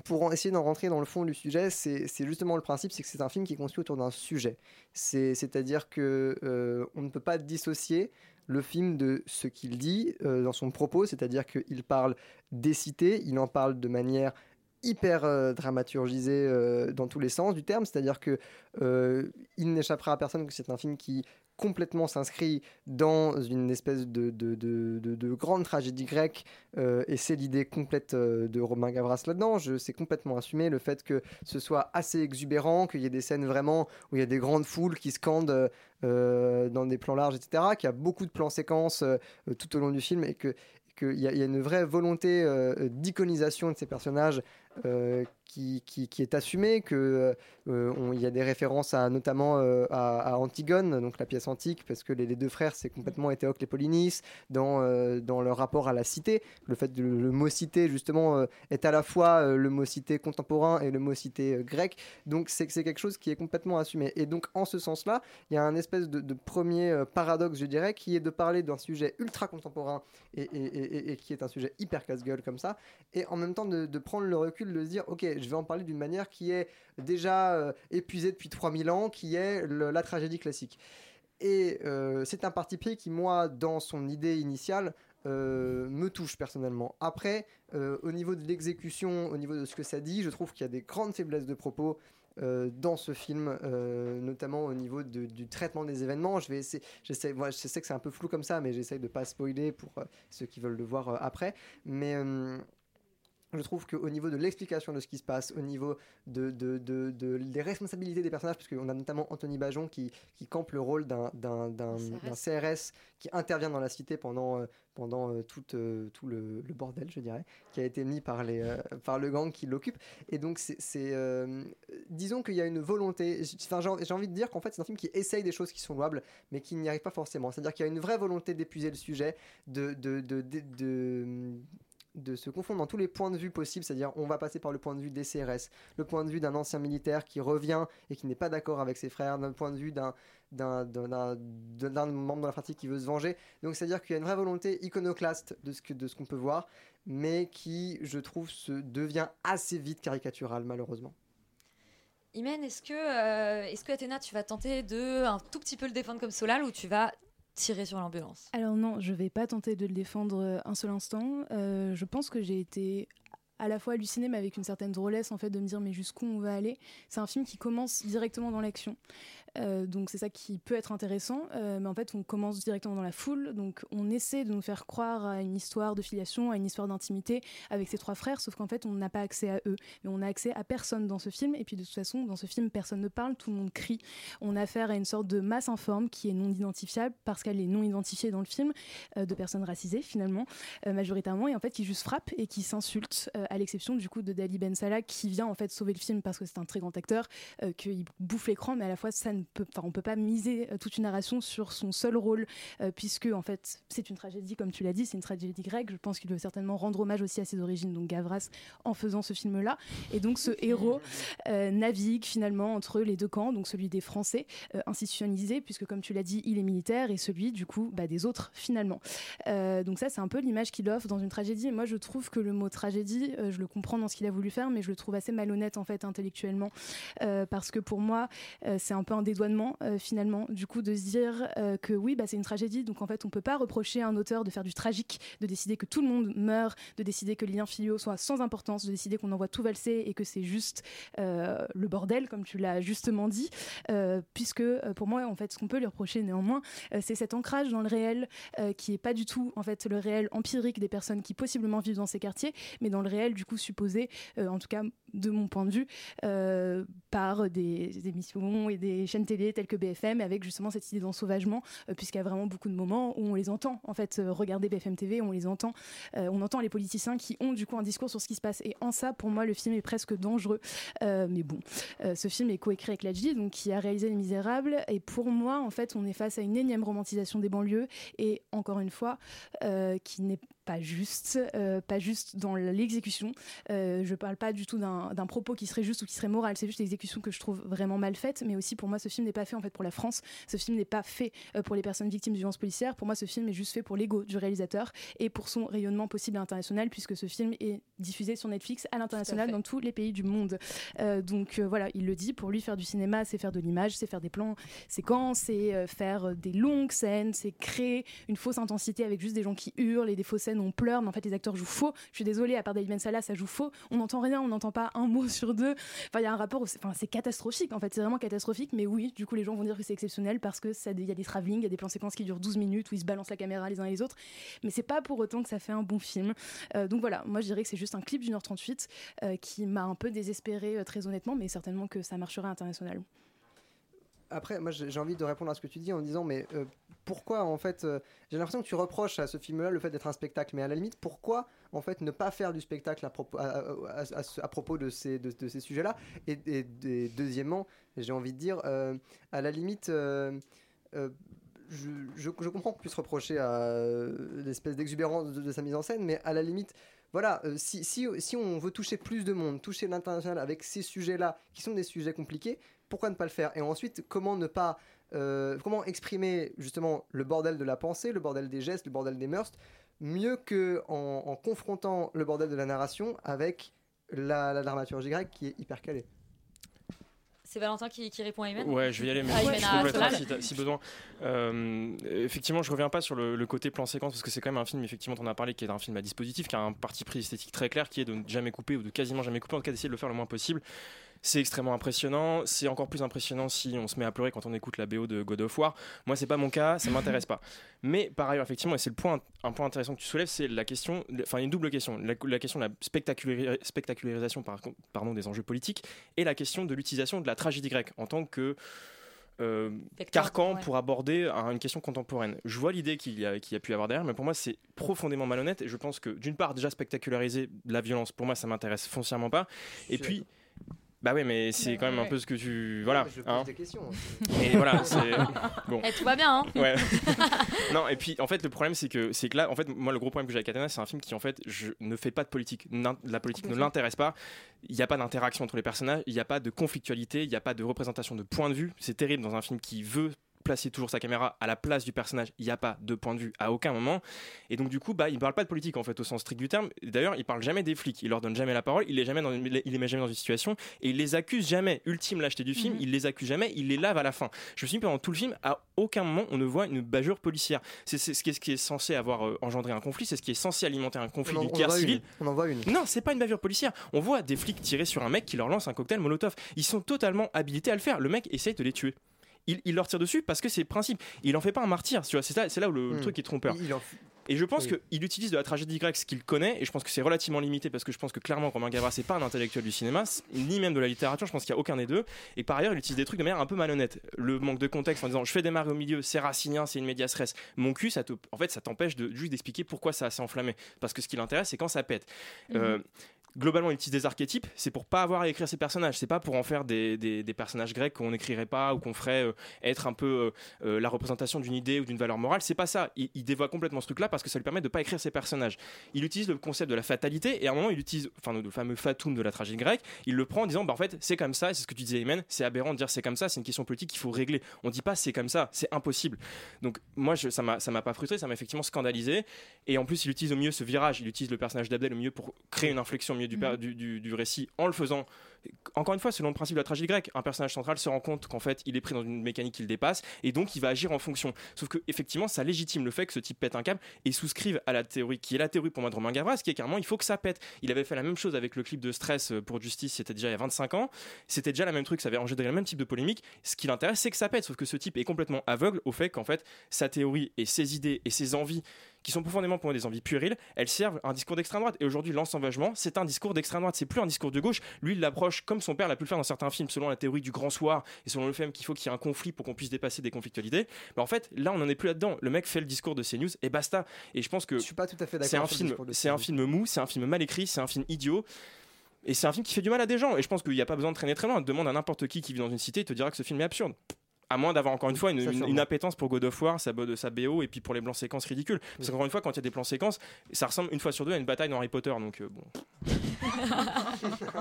[SPEAKER 13] pour essayer d'en rentrer dans le fond du sujet, c'est justement le principe, c'est que c'est un film qui est construit autour d'un sujet. C'est- C'est-à-dire que on ne peut pas dissocier le film de ce qu'il dit euh, dans son propos, c'est-à-dire qu'il parle des cités, il en parle de manière hyper euh, dramaturgisée euh, dans tous les sens du terme, c'est-à-dire que euh, il n'échappera à personne que c'est un film qui complètement s'inscrit dans une espèce de, de, de- de- de grande tragédie grecque euh, et c'est l'idée complète euh, de Romain Gavras là-dedans. Je sais complètement assumé le fait que ce soit assez exubérant, qu'il y ait des scènes vraiment où il y a des grandes foules qui scandent euh, dans des plans larges, etc. Qu'il y a beaucoup de plans séquences tout au long du film et que qu'il y, a- une vraie volonté d'iconisation de ces personnages qui, est assumée, que euh, y a des références à notamment euh, à, Antigone, donc la pièce antique, parce que les, deux frères c'est complètement Éthéocle et Polynice dans euh, leur rapport à la cité, le fait le mot cité justement est à la fois le mot cité contemporain et le mot cité grec, donc c'est quelque chose qui est complètement assumé. Et donc en ce sens-là, il y a un espèce de, premier paradoxe, je dirais, qui est de parler d'un sujet ultra contemporain et, qui est un sujet hyper casse-gueule comme ça, et en même temps de prendre le recul, de se dire, ok, je vais en parler d'une manière qui est déjà euh, épuisée depuis 3000 ans, qui est la tragédie classique. Et euh, c'est un parti pris qui, moi, dans son idée initiale, euh, me touche personnellement. Après, au niveau de l'exécution, au niveau de ce que ça dit, je trouve qu'il y a des grandes faiblesses de propos dans ce film, notamment au niveau du traitement des événements. Je vais essayer, j'essaie, moi, je sais que c'est un peu flou comme ça, mais j'essaye de pas spoiler pour ceux qui veulent le voir après. Mais je trouve qu'au niveau de l'explication de ce qui se passe, au niveau de, de- de- de- des responsabilités des personnages, parce qu'on a notamment Anthony Bajon qui, qui campe le rôle d'un, d'un- d'un- d'un CRS qui intervient dans la cité pendant, euh, pendant euh, tout, euh, tout le, le bordel, je dirais, qui a été mis par, les, par le gang qui l'occupe. Et donc, c'est, c'est, disons qu'il y a une volonté. Enfin, j'ai, j'ai envie de dire qu'en fait, c'est un film qui essaye des choses qui sont louables, mais qui n'y arrive pas forcément. C'est-à-dire qu'il y a une vraie volonté d'épuiser le sujet, de, de, de, se confondre dans tous les points de vue possibles, c'est-à-dire on va passer par le point de vue des CRS, le point de vue d'un ancien militaire qui revient et qui n'est pas d'accord avec ses frères, d'un point de vue d'un d'un membre de la fratrie qui veut se venger. Donc c'est-à-dire qu'il y a une vraie volonté iconoclaste de ce que de ce qu'on peut voir, mais qui, je trouve, se devient assez vite caricatural malheureusement.
[SPEAKER 1] Imen, est-ce que, euh, est-ce que Athéna, tu vas tenter de un tout petit peu le défendre comme Solal ou tu vas tirer sur
[SPEAKER 15] Alors non, je vais pas tenter de le défendre euh, un seul instant. Euh, je pense que j'ai été à la fois hallucinée mais avec une certaine drôlesse en fait de me dire mais jusqu'où on va aller? C'est un film qui commence directement dans l'action. Euh, donc c'est ça qui peut être intéressant, Euh, mais en fait on commence directement dans la foule, donc on essaie de nous faire croire à une histoire de filiation, à une histoire d'intimité avec ces trois frères, sauf qu'en fait on n'a pas accès à eux, mais on a accès à personne dans ce film, et puis de toute façon dans ce film personne ne parle, tout le monde crie. On a affaire à une sorte de masse informe qui est non identifiable parce qu'elle est non identifiée dans le film, euh, de personnes racisées finalement, majoritairement, et en fait qui juste frappent et qui s'insultent, à l'exception du coup de Dali Ben Salah qui vient en fait sauver le film parce que c'est un très grand acteur, qu'il bouffe l'écran, mais à la fois ça ne peut, enfin on peut pas miser euh, toute une narration sur son seul rôle, euh, puisque en fait c'est une tragédie comme tu l'as dit, c'est une tragédie grecque. Je pense qu'il veut certainement rendre hommage aussi à ses origines, donc Gavras, en faisant ce film-là. Et donc ce héros euh, navigue finalement entre les deux camps, donc celui des Français euh, institutionnalisés, puisque comme tu l'as dit, il est militaire, et celui du coup bah, des autres finalement. Donc ça c'est un peu l'image qu'il offre dans une tragédie. Et moi je trouve que le mot tragédie, je le comprends dans ce qu'il a voulu faire, mais je le trouve assez malhonnête en fait intellectuellement, parce que pour moi c'est un peu un dédouanement euh, finalement, du coup de se dire euh, que oui bah, c'est une tragédie, donc en fait on peut pas reprocher à un auteur de faire du tragique, de décider que tout le monde meurt, de décider que les liens filiaux soient sans importance, de décider qu'on envoie tout valser et que c'est juste euh, le bordel comme tu l'as justement dit, puisque pour moi en fait ce qu'on peut lui reprocher néanmoins c'est cet ancrage dans le réel qui est pas du tout en fait le réel empirique des personnes qui possiblement vivent dans ces quartiers, mais dans le réel du coup supposé, en tout cas de mon point de vue, par des émissions et des chaînes télé telles que BFM, avec justement cette idée d'ensauvagement, euh, puisqu'il y a vraiment beaucoup de moments où on les entend en fait euh, regarder BFM TV, on les entend, euh, on entend les politiciens qui ont du coup un discours sur ce qui se passe, et en ça pour moi le film est presque dangereux, mais bon, ce film est coécrit avec Ladji, donc qui a réalisé Les Misérables, et pour moi en fait on est face à une énième romantisation des banlieues, et encore une fois qui n'est pas juste, euh, pas juste dans l'exécution. Euh, je parle pas du tout d'un propos qui serait juste ou qui serait moral. C'est juste l'exécution que je trouve vraiment mal faite. Mais aussi pour moi, ce film n'est pas fait en fait pour la France. Ce film n'est pas fait euh, pour les personnes victimes de violences policières. Pour moi, ce film est juste fait pour l'ego du réalisateur et pour son rayonnement possible à l'international, puisque ce film est diffusé sur Netflix à l'international dans tous les pays du monde. Euh, donc voilà, il le dit. Pour lui, faire du cinéma, c'est faire de l'image, c'est faire des plans séquences, c'est faire des longues scènes, c'est créer une fausse intensité avec juste des gens qui hurlent et des fausses scènes on pleure, mais en fait les acteurs jouent faux. Je suis désolée, à part David Ben ça joue faux. On n'entend rien, on n'entend pas un mot sur deux. Enfin, il y a un rapport, enfin, c'est catastrophique en fait, c'est vraiment catastrophique. Mais oui, du coup, les gens vont dire que c'est exceptionnel parce que il y a des travelling, il y a des plans séquences qui durent 12 minutes où ils se balancent la caméra les uns et les autres. Mais c'est pas pour autant que ça fait un bon film. Euh, donc voilà, moi je dirais que c'est juste un clip d'une heure 38 euh, qui m'a un peu désespéré très honnêtement, mais certainement que ça marcherait à international.
[SPEAKER 13] Après, moi j'ai envie de répondre à ce que tu dis en disant, mais euh, pourquoi en fait, euh, j'ai l'impression que tu reproches à ce film-là le fait d'être un spectacle, mais à la limite, pourquoi en fait ne pas faire du spectacle à propos, de ces, sujets-là? Et, deuxièmement, j'ai envie de dire, euh, à la limite, je, comprends qu'on puisse reprocher à l'espèce d'exubérance de, sa mise en scène, mais à la limite, voilà, si on veut toucher plus de monde, toucher l'international avec ces sujets-là, qui sont des sujets compliqués, pourquoi ne pas le faire? Et ensuite, comment ne pas, euh, comment exprimer justement le bordel de la pensée, le bordel des gestes, le bordel des mœurs, mieux que en, en confrontant le bordel de la narration avec la, la dramaturgie grecque qui est hyper calée?
[SPEAKER 1] C'est Valentin qui, qui répond à Imen
[SPEAKER 12] Ouais, je vais y aller, mais
[SPEAKER 1] Ah,
[SPEAKER 12] je si, si besoin. Euh, effectivement, je reviens pas sur le, le côté plan séquence parce que c'est quand même un film, effectivement, on a parlé, qui est un film à dispositif, qui a un parti pris esthétique très clair, qui est de ne jamais couper ou de quasiment jamais couper, en tout cas d'essayer de le faire le moins possible. C'est extrêmement impressionnant. C'est encore plus impressionnant si on se met à pleurer quand on écoute la BO de God of War. Moi, c'est pas mon cas, ça m'intéresse pas. Mais par ailleurs, effectivement, et c'est le point, un point intéressant que tu soulèves, c'est la question, enfin une double question, la, la question de la spectacularis- spectacularisation par- pardon, des enjeux politiques et la question de l'utilisation de la tragédie grecque en tant que euh, carcan
[SPEAKER 1] ouais.
[SPEAKER 12] pour aborder un- une question contemporaine. Je vois l'idée qu'il y, a- qu'il y a pu avoir derrière, mais pour moi c'est profondément malhonnête et je pense que d'une part déjà spectaculariser la violence, pour moi ça m'intéresse foncièrement pas, et puis Bah ouais, mais c'est quand même un peu ce que tu. Voilà.
[SPEAKER 13] je pose
[SPEAKER 12] hein.
[SPEAKER 13] des questions.
[SPEAKER 12] Mais voilà, c'est. Bon.
[SPEAKER 1] Eh, tout va bien, hein
[SPEAKER 12] Ouais. non, et puis en fait, le problème, c'est que, c'est que là, en fait, moi, le gros problème que j'ai avec Athéna, c'est un film qui, en fait, je ne fait pas de politique. La politique ne l'intéresse pas. Il n'y a pas d'interaction entre les personnages, il n'y a pas de conflictualité, il n'y a pas de représentation de point de vue. C'est terrible dans un film qui veut placer toujours sa caméra à la place du personnage, il n'y a pas de point de vue à aucun moment. Et donc du coup, bah, il ne parle pas de politique en fait au sens strict du terme. D'ailleurs, il parle jamais des flics, il leur donne jamais la parole, il les jamais dans une, il les met jamais dans une situation et il les accuse jamais. Ultime lâcheté du film, il les accuse jamais, il les lave à la fin. Je me suis dit pendant tout le film, à aucun moment on ne voit une bavure policière. C'est ce qui est, ce qui est censé avoir euh, engendré un conflit, c'est ce qui est censé alimenter un conflit
[SPEAKER 13] On en-
[SPEAKER 12] d'une
[SPEAKER 13] on en
[SPEAKER 12] guerre
[SPEAKER 13] voit une.
[SPEAKER 12] civile.
[SPEAKER 13] On en voit une.
[SPEAKER 12] Non, c'est pas une bavure policière. On voit des flics tirer sur un mec qui leur lance un cocktail Molotov. Ils sont totalement habilités à le faire. Le mec essaye de les tuer. Il, il leur tire dessus parce que c'est le principe. Il en fait pas un martyr. tu vois. C'est là, c'est là où le, le
[SPEAKER 13] Hmm.
[SPEAKER 12] truc est trompeur.
[SPEAKER 13] Il en-
[SPEAKER 12] Et je pense
[SPEAKER 13] Oui.
[SPEAKER 12] qu'il utilise de la tragédie grecque ce qu'il connaît, et je pense que c'est relativement limité parce que je pense que clairement Romain Gavras c'est pas un intellectuel du cinéma, ni même de la littérature, je pense qu'il y a aucun des deux. Et par ailleurs, il utilise des trucs de manière un peu malhonnête. Le manque de contexte en disant je fais démarrer au milieu, c'est racinien, c'est une médias res. Mon cul, ça te, en fait, ça t'empêche de juste d'expliquer pourquoi ça s'est enflammé. Parce que ce qui l'intéresse, c'est quand ça pète. Euh, globalement, il utilise des archétypes, c'est pour pas avoir à écrire ses personnages, c'est pas pour en faire des, des- personnages grecs qu'on n'écrirait pas ou qu'on ferait euh, être un peu euh, euh, la représentation d'une idée ou d'une valeur morale, c'est pas ça. Il, dévoie complètement ce truc-là parce que ça lui permet de pas écrire ses personnages. Il utilise le concept de la fatalité et à un moment, il utilise, enfin, le fameux fatum de la tragédie grecque, il le prend en disant, bah en fait, c'est comme ça, c'est ce que tu disais, Imen, c'est aberrant de dire c'est comme ça, c'est une question politique qu'il faut régler. On dit pas c'est comme ça, c'est impossible. Donc, moi, ça m'a ça m'a pas frustré, ça m'a effectivement scandalisé. Et en plus, il utilise au mieux ce virage, il utilise le personnage d'Abdel au mieux pour créer une inflexion au du, per- du, du- du récit en le faisant. Encore une fois, selon le principe de la tragédie grecque, un personnage central se rend compte qu'en fait, il est pris dans une mécanique qui le dépasse et donc il va agir en fonction. Sauf que effectivement, ça légitime le fait que ce type pète un câble et souscrive à la théorie qui est la théorie pour moi de Romain Gavras, qui est carrément il faut que ça pète. Il avait fait la même chose avec le clip de Stress euh, pour Justice, c'était déjà il y a 25 ans. C'était déjà la même truc, ça avait engendré le même type de polémique. Ce qui l'intéresse, c'est que ça pète. Sauf que ce type est complètement aveugle au fait qu'en fait, sa théorie et ses idées et ses envies qui sont profondément pour moi des envies puériles, elles servent un discours d'extrême droite. Et aujourd'hui, l'ensauvagement, c'est un discours d'extrême droite. C'est plus un discours de gauche. Comme son père l'a pu le faire dans certains films, selon la théorie du grand soir et selon le fait qu'il faut qu'il y ait un conflit pour qu'on puisse dépasser des conflictualités. Mais en fait, là, on n'en est plus là-dedans. Le mec fait le discours de CNews et basta. Et je pense que
[SPEAKER 13] Je suis pas tout à fait d'accord
[SPEAKER 12] c'est un film, c'est un film mou, c'est un film mal écrit, c'est un film idiot. Et c'est un film qui fait du mal à des gens. Et je pense qu'il n'y a pas besoin de traîner très loin. Demande à n'importe qui qui vit dans une cité, il te dira que ce film est absurde. À moins d'avoir encore une fois une, appétence pour God of War, sa, bo- de sa BO et puis pour les plans séquences ridicules. Parce qu'encore une fois, quand il y a des plans séquences, ça ressemble une fois sur deux à une bataille dans Harry Potter. Donc euh, bon.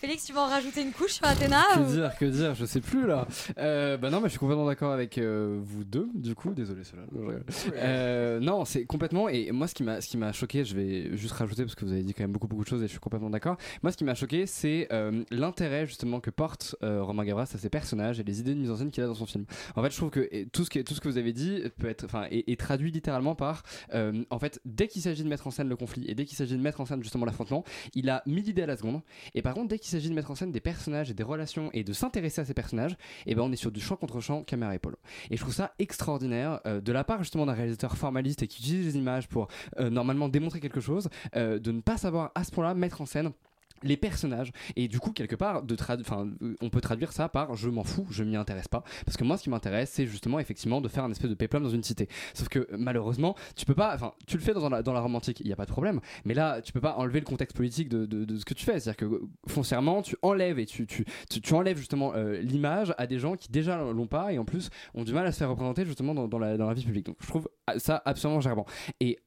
[SPEAKER 1] Félix, tu vas en rajouter une couche sur Athéna
[SPEAKER 8] Que
[SPEAKER 1] ou-
[SPEAKER 8] dire, que dire, je sais plus là. Euh, bah non, mais je suis complètement d'accord avec euh, vous deux, du coup, désolé cela. Euh, non, c'est complètement. Et moi, ce qui m'a, ce qui m'a choqué, je vais juste rajouter parce que vous avez dit quand même beaucoup, beaucoup de choses et je suis complètement d'accord. Moi, ce qui m'a choqué, c'est euh, l'intérêt justement que porte euh, Romain Gavras à ses personnages et les idées de mise en scène qu'il a dans son film. En fait, je trouve que tout ce que tout ce que vous avez dit peut être, enfin, est, est traduit littéralement par, euh, en fait, dès qu'il s'agit de mettre en scène le conflit et dès qu'il s'agit de mettre en scène justement l'affrontement, il a mille idées à la seconde. Et par contre, dès qu'il s'agit de mettre en scène des personnages et des relations et de s'intéresser à ces personnages, et ben on est sur du champ contre champ, caméra épaule. Et je trouve ça extraordinaire euh, de la part justement d'un réalisateur formaliste et qui utilise les images pour euh, normalement démontrer quelque chose, euh, de ne pas savoir à ce point-là mettre en scène les personnages. Et du coup quelque part de enfin euh, on peut traduire ça par je m'en fous je m'y intéresse pas. Parce que moi ce qui m'intéresse c'est justement effectivement de faire un espèce de péplum dans une cité. Sauf que malheureusement tu peux pas enfin tu le fais dans la, dans la romantique il y a pas de problème. Mais là tu peux pas enlever le contexte politique de, de, ce que tu fais. C'est à dire que euh, foncièrement tu enlèves et tu, tu, tu, enlèves justement euh, l'image à des gens qui déjà l'ont pas et en plus ont du mal à se faire représenter justement dans, la, dans la vie publique. Donc je trouve ah, ça absolument gerbant et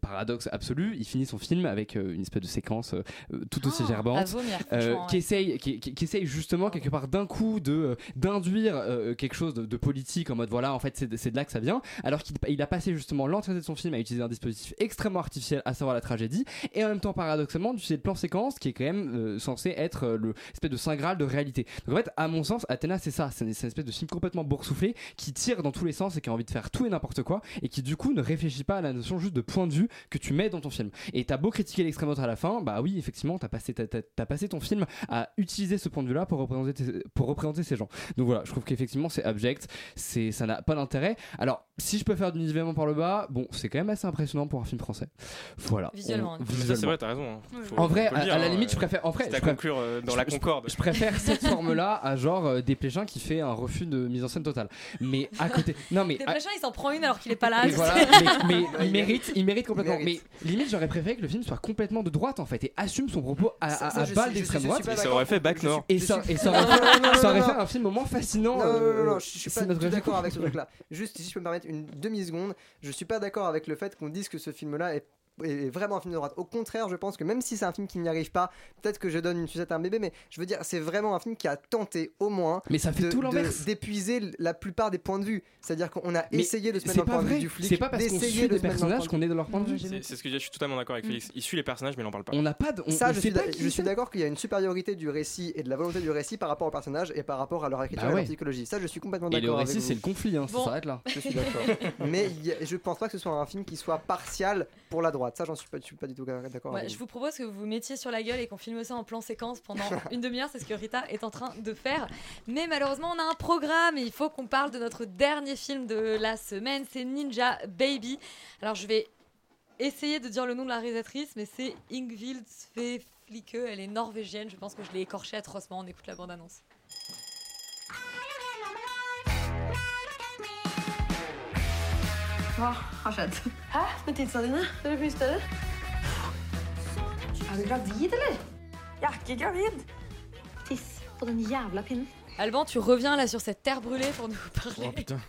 [SPEAKER 8] paradoxe absolu, il finit son film avec euh, une espèce de séquence euh, tout aussi
[SPEAKER 1] à
[SPEAKER 8] gerbante,
[SPEAKER 1] vomir,
[SPEAKER 8] euh, qui essaye, qui, qui- qui essaye justement quelque part d'un coup de d'induire quelque chose de, de politique en mode voilà en fait c'est de, là que ça vient, alors qu'il il a passé justement l'entrée de son film à utiliser un dispositif extrêmement artificiel, à savoir la tragédie, et en même temps paradoxalement d'utiliser le plan séquence qui est quand même censé être le espèce de saint graal de réalité. Donc en fait à mon sens Athéna c'est ça, c'est une, c'est une espèce de film complètement boursouflé qui tire dans tous les sens et qui a envie de faire tout et n'importe quoi et qui du coup ne réfléchit pas à la notion juste de point de vue que tu mets dans ton film. Et t'as beau critiquer l'extrême droite à la fin, bah oui effectivement t'as passé, t'as, t'as- t'as passé ton film à utiliser ce point de vue là pour représenter, tes- pour représenter ces gens. Donc voilà, je trouve qu'effectivement c'est abject, c'est, ça n'a pas d'intérêt. Alors si je peux faire du nivellement par le bas, bon c'est quand même assez impressionnant pour un film français. Voilà.
[SPEAKER 1] Visuellement.
[SPEAKER 8] On-
[SPEAKER 12] Ça, c'est
[SPEAKER 8] visuellement.
[SPEAKER 12] vrai, t'as raison. hein. Faut-
[SPEAKER 8] en vrai, à,
[SPEAKER 12] dire,
[SPEAKER 8] à la
[SPEAKER 12] hein,
[SPEAKER 8] limite, je
[SPEAKER 12] euh,
[SPEAKER 8] préfère. En vrai,
[SPEAKER 12] c'est à
[SPEAKER 8] je préfère-
[SPEAKER 12] conclure euh, dans
[SPEAKER 8] je-
[SPEAKER 12] la
[SPEAKER 8] je-
[SPEAKER 12] concorde.
[SPEAKER 8] Je préfère cette forme-là à genre euh, des Pléchins qui fait un refus de mise en scène totale. Mais à côté, non mais
[SPEAKER 1] Des
[SPEAKER 8] à-
[SPEAKER 1] machins, il s'en prend une alors qu'il est pas là.
[SPEAKER 8] voilà, mais, mais il mérite, il mérite complètement. Mais limite, j'aurais préféré que le film soit complètement de droite en fait et assume son propos à,
[SPEAKER 13] Ça-
[SPEAKER 8] à balle d'extrême droite.
[SPEAKER 10] Et ça aurait fait Bac Nord.
[SPEAKER 8] Et ça, et ça aurait
[SPEAKER 13] Non,
[SPEAKER 8] fait,
[SPEAKER 13] non, non,
[SPEAKER 8] ça aurait
[SPEAKER 13] non,
[SPEAKER 8] fait
[SPEAKER 13] non.
[SPEAKER 8] un film au moins fascinant.
[SPEAKER 13] Non, non, non, non,
[SPEAKER 8] euh,
[SPEAKER 13] je suis pas d'accord avec ce truc-là. Juste, si je peux me permettre une demi-seconde, je suis pas d'accord avec le fait qu'on dise que ce film-là est est vraiment un film de droite. Au contraire, je pense que même si c'est un film qui n'y arrive pas, peut-être que je donne une sucette à un bébé, mais je veux dire, c'est vraiment un film qui a tenté au moins
[SPEAKER 8] Mais ça fait
[SPEAKER 13] de-
[SPEAKER 8] tout
[SPEAKER 13] de-
[SPEAKER 8] l'inverse.
[SPEAKER 13] d'épuiser la plupart des points de vue. C'est-à-dire qu'on a
[SPEAKER 8] Mais
[SPEAKER 13] essayé de se mettre dans le point de vue du flic,
[SPEAKER 8] C'est pas parce qu'on suit
[SPEAKER 13] de
[SPEAKER 8] des personnages qu'on est dans leur point de vue.
[SPEAKER 12] C'est c'est ce que je je suis totalement d'accord avec Félix. Il suit les personnages, mais il en parle pas.
[SPEAKER 8] On n'a pas de. on-
[SPEAKER 13] Ça,
[SPEAKER 8] on
[SPEAKER 13] je suis,
[SPEAKER 8] pas
[SPEAKER 13] je suis d'accord qu'il y a une supériorité du récit et de la volonté du récit par rapport aux personnages et par rapport à leur écriture
[SPEAKER 8] Bah
[SPEAKER 13] et à
[SPEAKER 8] ouais.
[SPEAKER 13] leur psychologie. Ça, je suis complètement
[SPEAKER 8] Et le
[SPEAKER 13] d'accord
[SPEAKER 8] récit, c'est le conflit, hein, ça s'arrête là.
[SPEAKER 13] Je suis d'accord. Mais je pense pas que ce soit un film qui soit partial pour la droite. Ça, j'en suis pas, je suis pas du tout d'accord
[SPEAKER 1] Ouais, je
[SPEAKER 13] vous.
[SPEAKER 1] propose que vous vous mettiez sur la gueule et qu'on filme ça en plan séquence pendant une demi-heure, c'est ce que Rita est en train de faire. Mais malheureusement, on a un programme et il faut qu'on parle de notre dernier film de la semaine, c'est Ninja Baby. Alors je vais essayer de dire le nom de la réalisatrice, mais c'est Ingvild Sveflike, elle est norvégienne, je pense que je l'ai écorché atrocement, on écoute la bande-annonce.
[SPEAKER 16] Hva har skjedd? Hæ? Med tidsa dine? Dere puster det? Er du gravid, eller? Jeg er ikke gravid. Tiss på den jævla pinnen.
[SPEAKER 1] Alban, tu reviens là sur cette terre brûlée pour nous parler
[SPEAKER 10] Oh putain.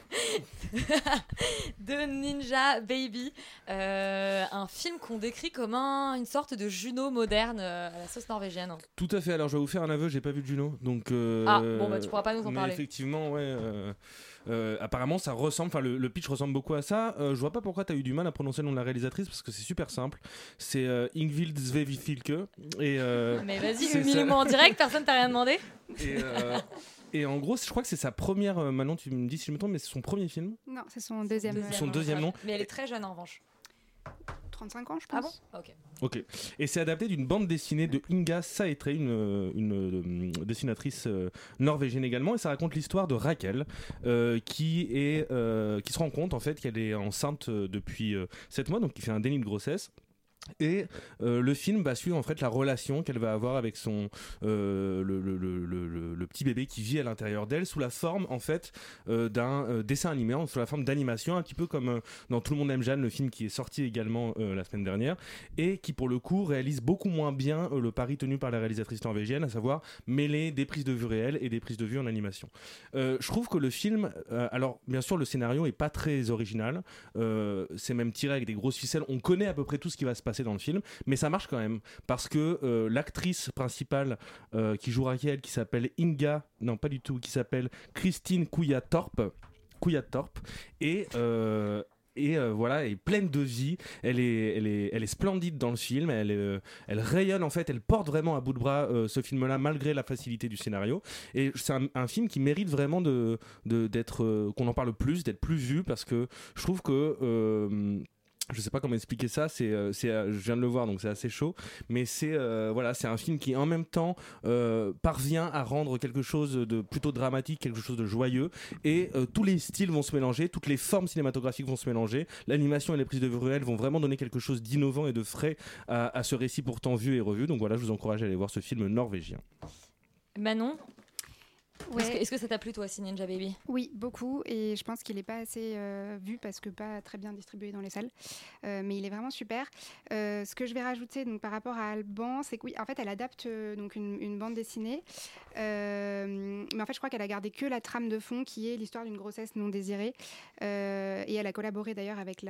[SPEAKER 1] de Ninja Baby, Euh, un film qu'on décrit comme un- une sorte de Juno moderne euh, à la sauce norvégienne.
[SPEAKER 10] Tout à fait. Alors, je vais vous faire un aveu, j'ai pas vu de Juno. Donc, euh,
[SPEAKER 1] Ah, bon, bah, tu pourras pas nous en
[SPEAKER 10] mais
[SPEAKER 1] parler.
[SPEAKER 10] Effectivement, ouais. Euh, apparemment, ça ressemble. Enfin, le, le pitch ressemble beaucoup à ça. Euh, je vois pas pourquoi tu as eu du mal à prononcer le nom de la réalisatrice parce que c'est super simple. C'est euh, Ingvild Svevifilke. Et, euh,
[SPEAKER 1] Mais vas-y, humilie-moi en direct, personne t'a rien demandé.
[SPEAKER 10] Et, euh, et en gros, je crois que c'est sa première. euh, Manon, tu me dis si je me trompe, mais c'est son premier film.
[SPEAKER 14] Non, c'est son deuxième.
[SPEAKER 10] Son deuxième nom.
[SPEAKER 1] Mais elle est très jeune en revanche.
[SPEAKER 14] 35 ans, je
[SPEAKER 1] Ah
[SPEAKER 14] pense.
[SPEAKER 1] bon? Ok.
[SPEAKER 10] Ok. Et c'est adapté d'une bande dessinée de Inga Saetre, une, euh, une dessinatrice euh, norvégienne également. Et ça raconte l'histoire de Raquel, euh, qui, est, euh, qui se rend compte en fait qu'elle est enceinte euh, depuis 7 mois, donc qui fait un déni de grossesse. Et euh, le film va suivre en fait la relation qu'elle va avoir avec son euh, le, petit bébé qui vit à l'intérieur d'elle sous la forme en fait euh, d'un dessin animé, sous la forme d'animation, un petit peu comme dans Tout le monde aime Jeanne, le film qui est sorti également la semaine dernière et qui pour le coup réalise beaucoup moins bien le pari tenu par la réalisatrice norvégienne, à savoir mêler des prises de vue réelles et des prises de vue en animation. Je trouve que le film, alors bien sûr le scénario est pas très original, c'est même tiré avec des grosses ficelles, on connaît à peu près tout ce qui va se passer dans le film, mais ça marche quand même parce que euh, l'actrice principale euh, qui joue Raquel, qui s'appelle Inga, non pas du tout, qui s'appelle Christine Couillatorp, Couillatorp, et euh, et euh, voilà, elle est pleine de vie. Elle est, elle est, elle est splendide dans le film. Elle, est, elle rayonne en fait. Elle porte vraiment à bout de bras ce film-là, malgré la facilité du scénario. Et c'est un, film qui mérite vraiment de, d'être, euh, qu'on en parle plus, d'être plus vu, parce que je trouve que je sais pas comment expliquer ça, c'est, euh, euh, je viens de le voir donc c'est assez chaud, mais c'est euh, voilà, c'est un film qui en même temps parvient à rendre quelque chose de plutôt dramatique, quelque chose de joyeux, et tous les styles vont se mélanger, toutes les formes cinématographiques vont se mélanger, l'animation et les prises de vue réelles vont vraiment donner quelque chose d'innovant et de frais à, à ce récit pourtant vu et revu. Donc voilà, je vous encourage à aller voir ce film norvégien.
[SPEAKER 1] Manon?
[SPEAKER 14] Ouais.
[SPEAKER 1] Est-ce que, ça t'a plu toi aussi Ninja Baby?
[SPEAKER 14] Oui, beaucoup. Et je pense qu'il n'est pas assez euh, vu parce que pas très bien distribué dans les salles. Euh, mais il est vraiment super. Euh, ce que je vais rajouter donc, par rapport à Alban, c'est que oui, en fait, elle adapte donc une, une bande dessinée. Mais en fait, je crois qu'elle a gardé que la trame de fond qui est l'histoire d'une grossesse non désirée. Et elle a collaboré d'ailleurs avec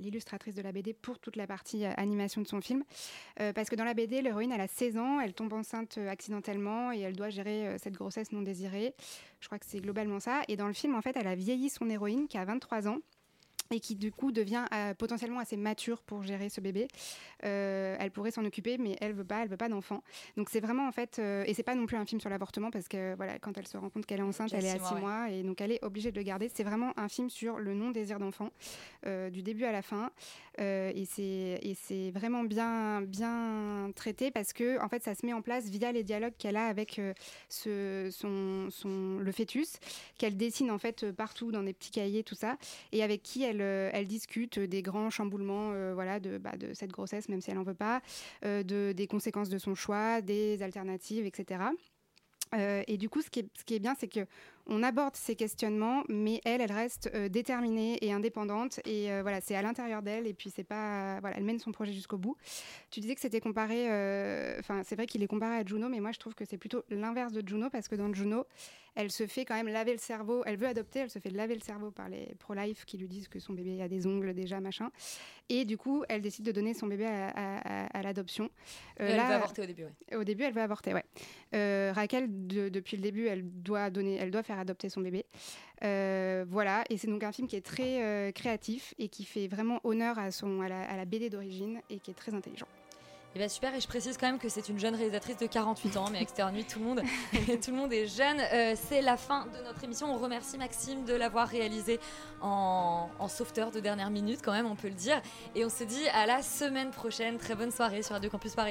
[SPEAKER 14] l'illustratrice de la BD pour toute la partie animation de son film. Parce que dans la BD, l'héroïne, elle a 16 ans, elle tombe enceinte accidentellement et elle doit gérer cette grossesse non désirée. Je crois que c'est globalement ça. Et dans le film, en fait, elle a vieilli son héroïne qui a 23 ans et qui du coup devient euh, potentiellement assez mature pour gérer ce bébé. Euh, elle pourrait s'en occuper, mais elle veut pas, elle veut pas d'enfant. Donc c'est vraiment en fait, euh, et c'est pas non plus un film sur l'avortement parce que voilà, quand elle se rend compte qu'elle est enceinte, elle est
[SPEAKER 1] six
[SPEAKER 14] à
[SPEAKER 1] mois,
[SPEAKER 14] six
[SPEAKER 1] ouais.
[SPEAKER 14] mois et donc elle est obligée de le garder. C'est vraiment un film sur le non désir d'enfant du début à la fin, Euh, et c'est vraiment bien traité parce que en fait ça se met en place via les dialogues qu'elle a avec euh, le fœtus qu'elle dessine en fait partout dans des petits cahiers tout ça et avec qui elle, euh, discute des grands chamboulements voilà, de, bah, de cette grossesse, même si elle n'en veut pas, de, des conséquences de son choix, des alternatives, etc. Et du coup, ce qui est bien, c'est que on aborde ces questionnements, mais elle, elle reste euh, déterminée et indépendante. Et euh, voilà, c'est à l'intérieur d'elle. Et puis, c'est pas. voilà, elle mène son projet jusqu'au bout. Tu disais que c'était comparé. euh, Enfin, c'est vrai qu'il est comparé à Juno, mais moi, je trouve que c'est plutôt l'inverse de Juno, parce que dans Juno, elle se fait quand même laver le cerveau. Elle veut adopter, elle se fait laver le cerveau par les pro-life qui lui disent que son bébé a des ongles déjà, machin. Et du coup, elle décide de donner son bébé à, à- à- à l'adoption. Euh,
[SPEAKER 1] elle veut avorter au début, ouais.
[SPEAKER 14] Au début, elle veut avorter, ouais. Euh, Raquel, de- depuis le début, elle doit donner, elle doit faire adopter son bébé. Euh, voilà, et c'est donc un film qui est très créatif et qui fait vraiment honneur à son, à la, à la BD d'origine et qui est très intelligent.
[SPEAKER 1] Et bien super, et je précise quand même que c'est une jeune réalisatrice de 48 ans, mais Extérieur Nuit, tout le monde, tout le monde est jeune. Euh, c'est la fin de notre émission. On remercie Maxime de l'avoir réalisé en, en sauveteur de dernière minute, quand même, on peut le dire. Et on se dit à la semaine prochaine. Très bonne soirée sur Radio Campus Paris.